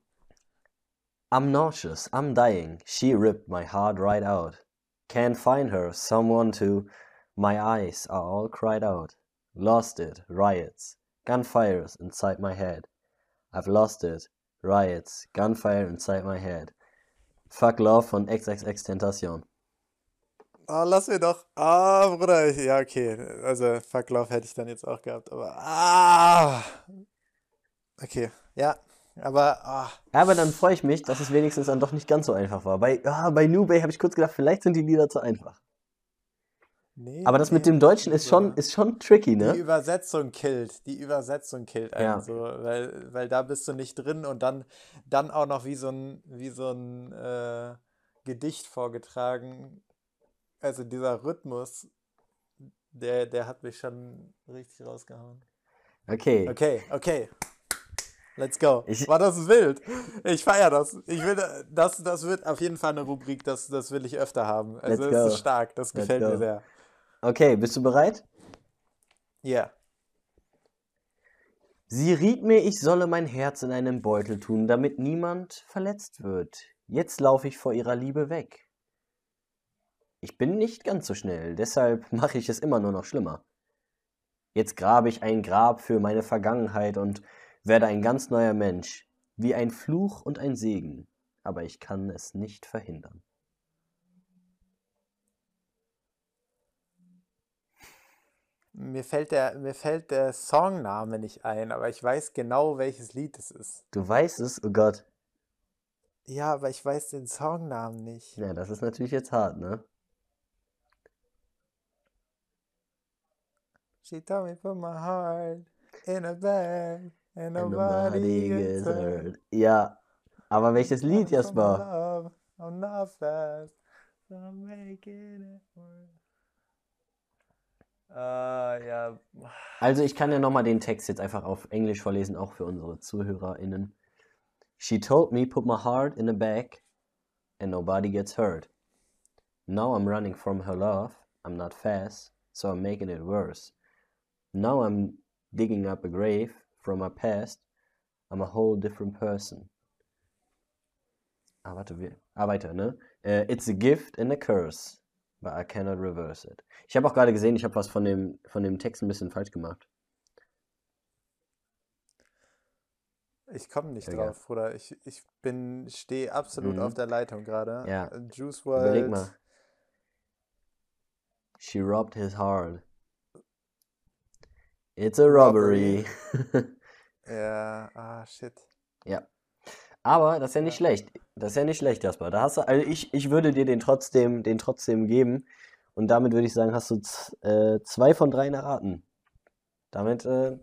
I'm nauseous, I'm dying. She ripped my heart right out. Can't find her, someone to. My eyes are all cried out. Lost it, riots, gunfires inside my head. I've lost it, riots, gunfire inside my head. Fuck Love von XXX Tentation. Oh, lass mir doch. Ah, Bruder. ich- Ja, okay. Also, Fuck Love hätte ich dann jetzt auch gehabt, aber. Ah! Okay. Ja, aber. Ah. Aber dann freue ich mich, dass es wenigstens dann doch nicht ganz so einfach war. Bei, ah, bei New Bay habe ich kurz gedacht, vielleicht sind die Lieder zu einfach. Nee, Aber das mit nee, dem Deutschen ist schon, ist schon tricky, Die ne? Übersetzung killt. Die Übersetzung killt einen Ja. so, weil, weil da bist du nicht drin und dann, dann auch noch wie so ein, wie so ein äh, Gedicht vorgetragen. Also dieser Rhythmus, der, der hat mich schon richtig rausgehauen. Okay. Okay, okay. Let's go. Ich- War das wild? Ich feiere das. Ich will, das, das wird auf jeden Fall eine Rubrik, das, das will ich öfter haben. Also es ist stark, das gefällt mir sehr. Okay, bist du bereit? Ja. Sie riet mir, ich solle mein Herz in einen Beutel tun, damit niemand verletzt wird. Jetzt laufe ich vor ihrer Liebe weg. Ich bin nicht ganz so schnell, deshalb mache ich es immer nur noch schlimmer. Jetzt grabe ich ein Grab für meine Vergangenheit und werde ein ganz neuer Mensch, wie ein Fluch und ein Segen, aber ich kann es nicht verhindern. Mir fällt der, mir fällt der Songname nicht ein, aber ich weiß genau, welches Lied es ist. Du weißt es, oh Gott. Ja, aber ich weiß den Songnamen nicht. Ja, das ist natürlich jetzt hart, ne? She told me put my heart in a bag and nobody nobody gets hurt. Ja, aber welches Lied, Jasper? I'm not fast, so I'm making it work. Ah, ja. Also ich kann ja nochmal den Text jetzt einfach auf Englisch vorlesen, auch für unsere ZuhörerInnen. She told me put my heart in a bag and nobody gets hurt. Now I'm running from her love, I'm not fast, so I'm making it worse. Now I'm digging up a grave from my past, I'm a whole different person. Ah, warte, wir, ah, weiter, ne? Äh, it's a gift and a curse, but I cannot reverse it. Ich habe auch gerade gesehen, ich habe was von dem, von dem Text ein bisschen falsch gemacht. Ich komme nicht Egal. drauf, Bruder. Ich, ich bin, stehe absolut Mhm. auf der Leitung gerade. Ja. Juice Überleg WRLD. mal. She robbed his heart. It's a robbery. Ja, ah, shit. ja. Aber das ist ja nicht schlecht. Das ist ja nicht schlecht, Jasper. Da hast du, also ich, ich würde dir den trotzdem, den trotzdem geben. Und damit würde ich sagen, hast du äh, zwei von drei erraten. Damit, äh,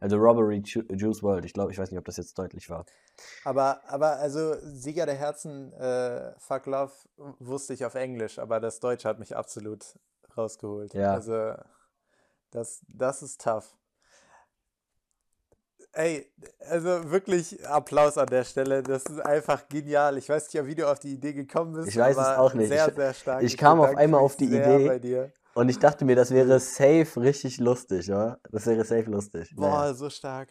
also Robbery, Ju Juice World. Ich glaube, ich weiß nicht, ob das jetzt deutlich war. Aber, aber also Sieger der Herzen, äh, Fuck Love, wusste ich auf Englisch, aber das Deutsche hat mich absolut rausgeholt. Ja. Also, das, das ist tough. Ey, also wirklich Applaus an der Stelle. Das ist einfach genial. Ich weiß nicht, wie du auf die Idee gekommen bist. Ich weiß es aber auch nicht. Sehr, Ich- sehr stark. ich kam auf einmal auf die Idee. bei dir. Und ich dachte mir, das wäre safe richtig lustig, oder? Das wäre safe lustig. Boah, Naja, so stark.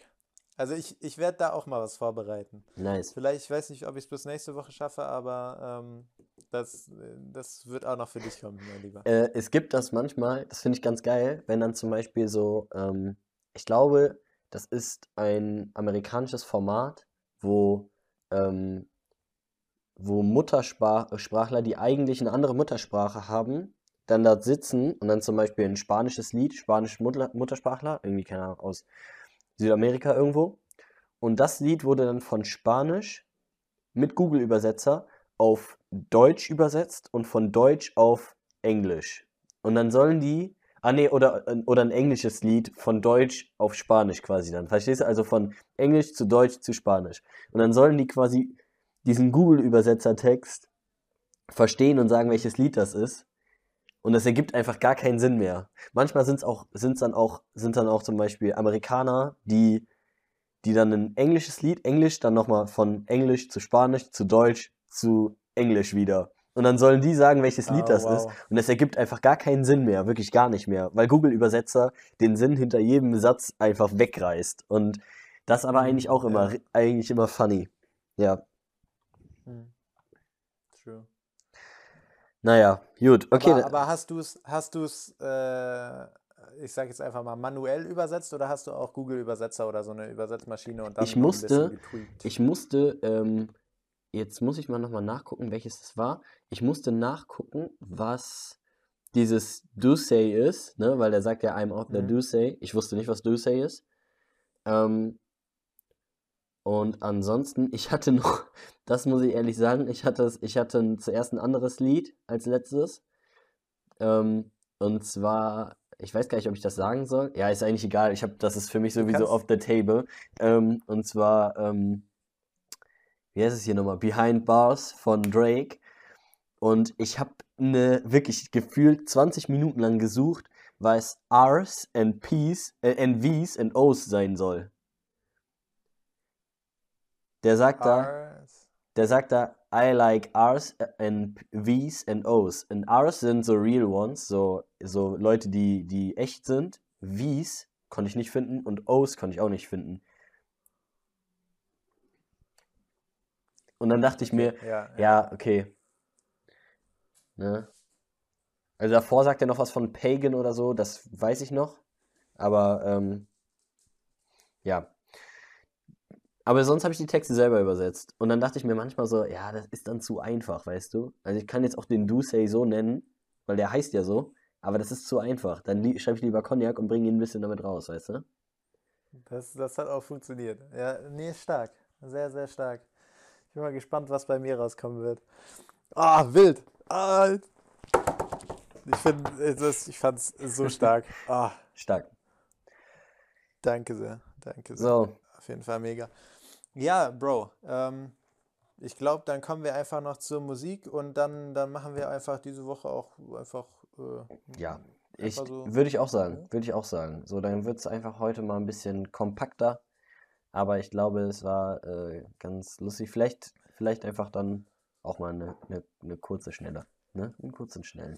Also ich, ich werde da auch mal was vorbereiten. nice. Vielleicht, ich weiß nicht, ob ich es bis nächste Woche schaffe, aber ähm, das, das wird auch noch für dich kommen, mein Lieber. Äh, es gibt das manchmal, das finde ich ganz geil, wenn dann zum Beispiel so, ähm, ich glaube, das ist ein amerikanisches Format, wo, ähm, wo Muttersprachler, die eigentlich eine andere Muttersprache haben, dann dort sitzen und dann zum Beispiel ein spanisches Lied, spanisch Mutter Muttersprachler, irgendwie, keine Ahnung, aus Südamerika irgendwo. Und das Lied wurde dann von Spanisch mit Google-Übersetzer auf Deutsch übersetzt und von Deutsch auf Englisch. Und dann sollen die, ah nee, oder, oder ein englisches Lied von Deutsch auf Spanisch quasi dann. Verstehst du? Also von Englisch zu Deutsch zu Spanisch. Und dann sollen die quasi diesen Google-Übersetzer-Text verstehen und sagen, welches Lied das ist. Und das ergibt einfach gar keinen Sinn mehr. Manchmal sind es auch, sind's dann auch, sind dann auch zum Beispiel Amerikaner, die, die dann ein englisches Lied, Englisch, dann nochmal von Englisch zu Spanisch zu Deutsch zu Englisch wieder. Und dann sollen die sagen, welches Lied Oh, das ist. wow. Und es ergibt einfach gar keinen Sinn mehr, wirklich gar nicht mehr, weil Google-Übersetzer den Sinn hinter jedem Satz einfach wegreißt. Und das aber eigentlich auch immer, ja. eigentlich immer funny. Ja, Hm. True. naja, gut. Okay, Aber, aber hast du es, hast du es, äh, ich sage jetzt einfach mal manuell übersetzt oder hast du auch Google-Übersetzer oder so eine Übersetzmaschine und dann Ich noch ein bisschen musste- getweakt? Ich musste, ähm, jetzt muss ich mal nochmal nachgucken, welches es war. Ich musste nachgucken, was dieses do say ist, ne? Weil der sagt ja I'm out there Mhm. do say. Ich wusste nicht, was do say ist. Ähm, und ansonsten, ich hatte noch, das muss ich ehrlich sagen, ich hatte, ich hatte zuerst ein anderes Lied als letztes. Ähm, und zwar, ich weiß gar nicht, ob ich das sagen soll. Ja, ist eigentlich egal. Ich habe, das ist für mich sowieso off the table. Ähm, und zwar, ähm, wie heißt es hier nochmal? Behind Bars von Drake. Und ich habe eine wirklich gefühlt 20 Minuten lang gesucht, was R's and P's, äh, and V's and O's sein soll. Der sagt da, der sagt da, I like R's and V's and O's. Und R's sind so real ones, so, so Leute, die, die echt sind. V's konnte ich nicht finden und O's konnte ich auch nicht finden. Und dann dachte ich mir, Ja, ja, okay. Ne? Also davor sagt er noch was von Pagan oder so, das weiß ich noch. Aber ähm, ja. Aber sonst habe ich die Texte selber übersetzt. Und dann dachte ich mir manchmal so, ja, das ist dann zu einfach, weißt du? Also ich kann jetzt auch den Do Say so nennen, weil der heißt ja so, aber das ist zu einfach. Dann schreibe ich lieber Cognac und bringe ihn ein bisschen damit raus, weißt du? Das, das hat auch funktioniert. Ja, nee, stark. Sehr, sehr stark. Bin mal gespannt, was bei mir rauskommen wird. Ah, wild. Ah. Ich finde, das, ich fand's so stark. Ah, Stark. danke sehr. Danke sehr. So, Auf jeden Fall mega. Ja, Bro. Ähm, ich glaube, dann kommen wir einfach noch zur Musik und dann, dann machen wir einfach diese Woche auch einfach. Äh, Ja, ich so. würde ich auch sagen, würde ich auch sagen. So, dann wird es einfach heute mal ein bisschen kompakter. Aber ich glaube, es war äh, ganz lustig. Vielleicht, vielleicht einfach dann auch mal eine, eine, eine kurze, schnelle. Ne? Einen kurzen, schnellen.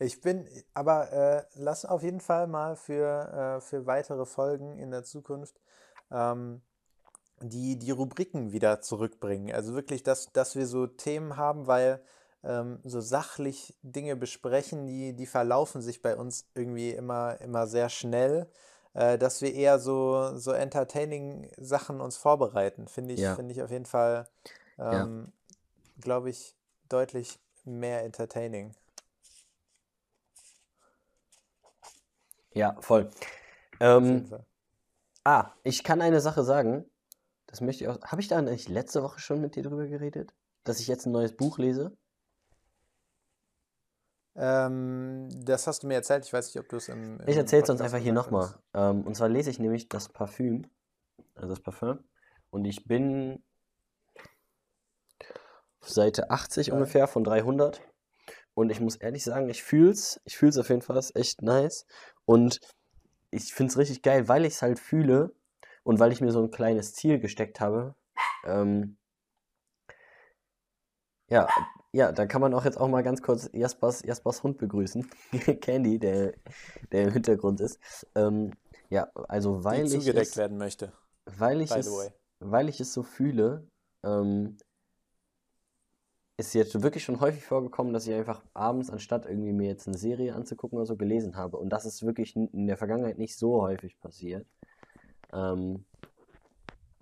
Ich bin, aber äh, lass auf jeden Fall mal für, äh, für weitere Folgen in der Zukunft ähm, die, die Rubriken wieder zurückbringen. Also wirklich, dass, dass wir so Themen haben, weil ähm, so sachlich Dinge besprechen, die, die verlaufen sich bei uns irgendwie immer, immer sehr schnell, äh, dass wir eher so, so entertaining Sachen uns vorbereiten. Finde ich, Ja. finde ich auf jeden Fall, Ja. ähm, glaube ich, deutlich mehr entertaining. Ja, voll. Ähm, ah, ich kann eine Sache sagen. Das möchte ich auch. Habe ich da nicht letzte Woche schon mit dir drüber geredet? Dass ich jetzt ein neues Buch lese? Ähm, das hast du mir erzählt. Ich weiß nicht, ob du es im, Ich im erzähle es uns einfach hier nochmal. Ähm, und zwar lese ich nämlich das Parfüm, also das Parfum. Und ich bin auf Seite 80 Geil. ungefähr von 300. Und ich muss ehrlich sagen, ich fühl's. Ich fühl's auf jeden Fall. Ist echt nice. Und ich find's richtig geil, weil ich es halt fühle und weil ich mir so ein kleines Ziel gesteckt habe. Ähm, ja, ja, da kann man auch jetzt auch mal ganz kurz Jaspers, Jaspers Hund begrüßen. Candy, der, der im Hintergrund ist. Ähm, ja, also Die weil ich zugedeckt es, werden möchte, weil ich es, way. weil ich es so fühle, ähm, ist jetzt wirklich schon häufig vorgekommen, dass ich einfach abends, anstatt irgendwie mir jetzt eine Serie anzugucken oder so, gelesen habe. Und das ist wirklich in der Vergangenheit nicht so häufig passiert. Ähm,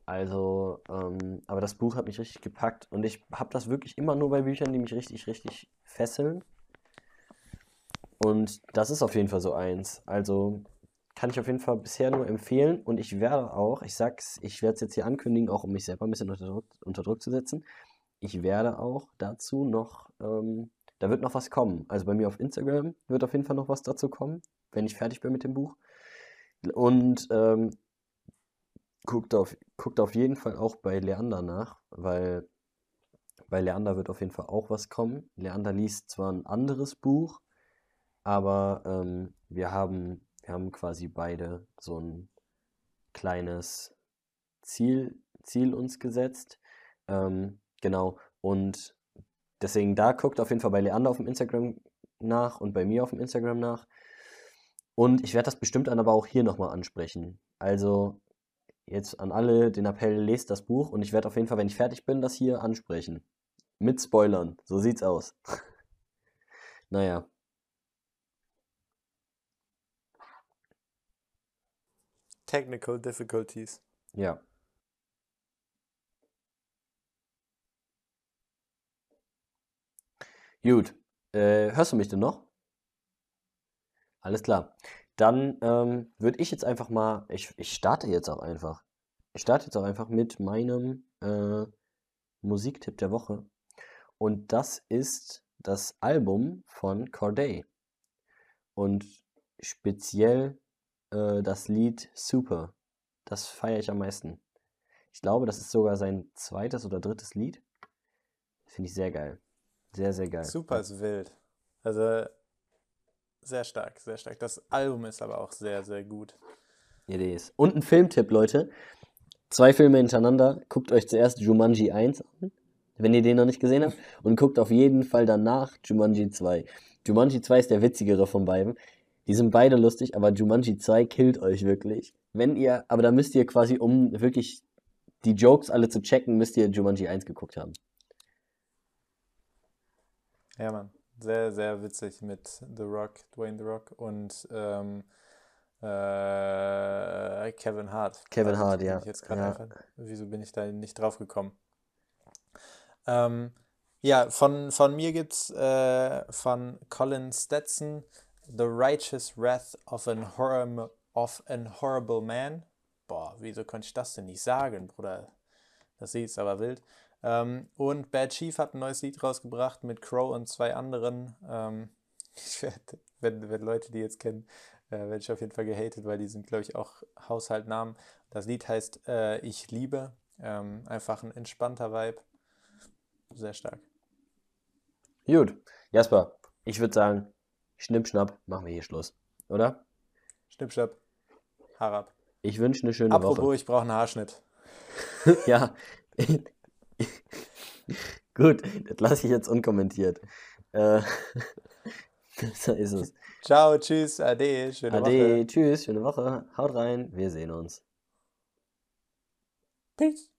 also, ähm, aber das Buch hat mich richtig gepackt und ich habe das wirklich immer nur bei Büchern, die mich richtig, richtig fesseln. Und das ist auf jeden Fall so eins. Also kann ich auf jeden Fall bisher nur empfehlen und ich werde auch, ich sag's, ich werde es jetzt hier ankündigen, auch um mich selber ein bisschen unter Druck, unter Druck zu setzen. Ich werde auch dazu noch, ähm, da wird noch was kommen. Also bei mir auf Instagram wird auf jeden Fall noch was dazu kommen, wenn ich fertig bin mit dem Buch. Und ähm, guckt auf, guckt auf jeden Fall auch bei Leander nach, weil bei Leander wird auf jeden Fall auch was kommen. Leander liest zwar ein anderes Buch, aber ähm, wir haben, wir haben quasi beide so ein kleines Ziel, Ziel uns gesetzt. Ähm, genau. Und deswegen da guckt auf jeden Fall bei Leander auf dem Instagram nach und bei mir auf dem Instagram nach. Und ich werde das bestimmt dann aber auch hier nochmal ansprechen. Also jetzt an alle den Appell, lest das Buch und ich werde auf jeden Fall, wenn ich fertig bin, das hier ansprechen. Mit Spoilern. So sieht's aus. naja. Technical difficulties. Ja. Gut. Äh, hörst du mich denn noch? Alles klar. Dann ähm, würde ich jetzt einfach mal, ich, ich starte jetzt auch einfach. Ich starte jetzt auch einfach mit meinem äh, Musiktipp der Woche. Und das ist das Album von Corday. Und speziell äh, das Lied Super. Das feiere ich am meisten. Ich glaube, das ist sogar sein zweites oder drittes Lied. Finde ich sehr geil. Sehr, sehr geil. Super ist wild. Also sehr stark, sehr stark. Das Album ist aber auch sehr, sehr gut. Idee ist. Und ein Filmtipp, Leute. Zwei Filme hintereinander. Guckt euch zuerst Jumanji 1 an, wenn ihr den noch nicht gesehen habt. Und guckt auf jeden Fall danach Jumanji 2. Jumanji 2 ist der witzigere von beiden. Die sind beide lustig, aber Jumanji 2 killt euch wirklich. Wenn ihr, aber da müsst ihr quasi, um wirklich die Jokes alle zu checken, müsst ihr Jumanji 1 geguckt haben. Ja, Mann sehr, sehr witzig mit The Rock, Dwayne The Rock und ähm, äh, Kevin Hart. Kevin Hart, ja. Jetzt ja. Einfach, wieso bin ich da nicht drauf gekommen? Ähm, ja, von, von mir gibt es äh, von Colin Stetson The Righteous Wrath of an, Horrible, of an Horrible Man. Boah, wieso konnte ich das denn nicht sagen, Bruder? Das ist aber wild. Ähm, und Bad Chief hat ein neues Lied rausgebracht mit Crow und zwei anderen. Ähm, ich werd, wenn, wenn Leute die jetzt kennen, äh, werde ich auf jeden Fall gehatet, weil die sind, glaube ich, auch Haushaltnamen. Das Lied heißt äh, Ich liebe. Ähm, einfach ein entspannter Vibe. Sehr stark. Gut. Jasper, ich würde sagen, Schnipp, schnapp, machen wir hier Schluss. Oder? Schnipp, schnapp. Haar ab. Ich wünsche eine schöne Apropos, Woche. Apropos, ich brauche einen Haarschnitt. ja. Gut, das lasse ich jetzt unkommentiert. Äh, so ist es. Ciao, tschüss, ade, schöne ade, Woche. tschüss, schöne Woche. Haut rein, wir sehen uns. Peace.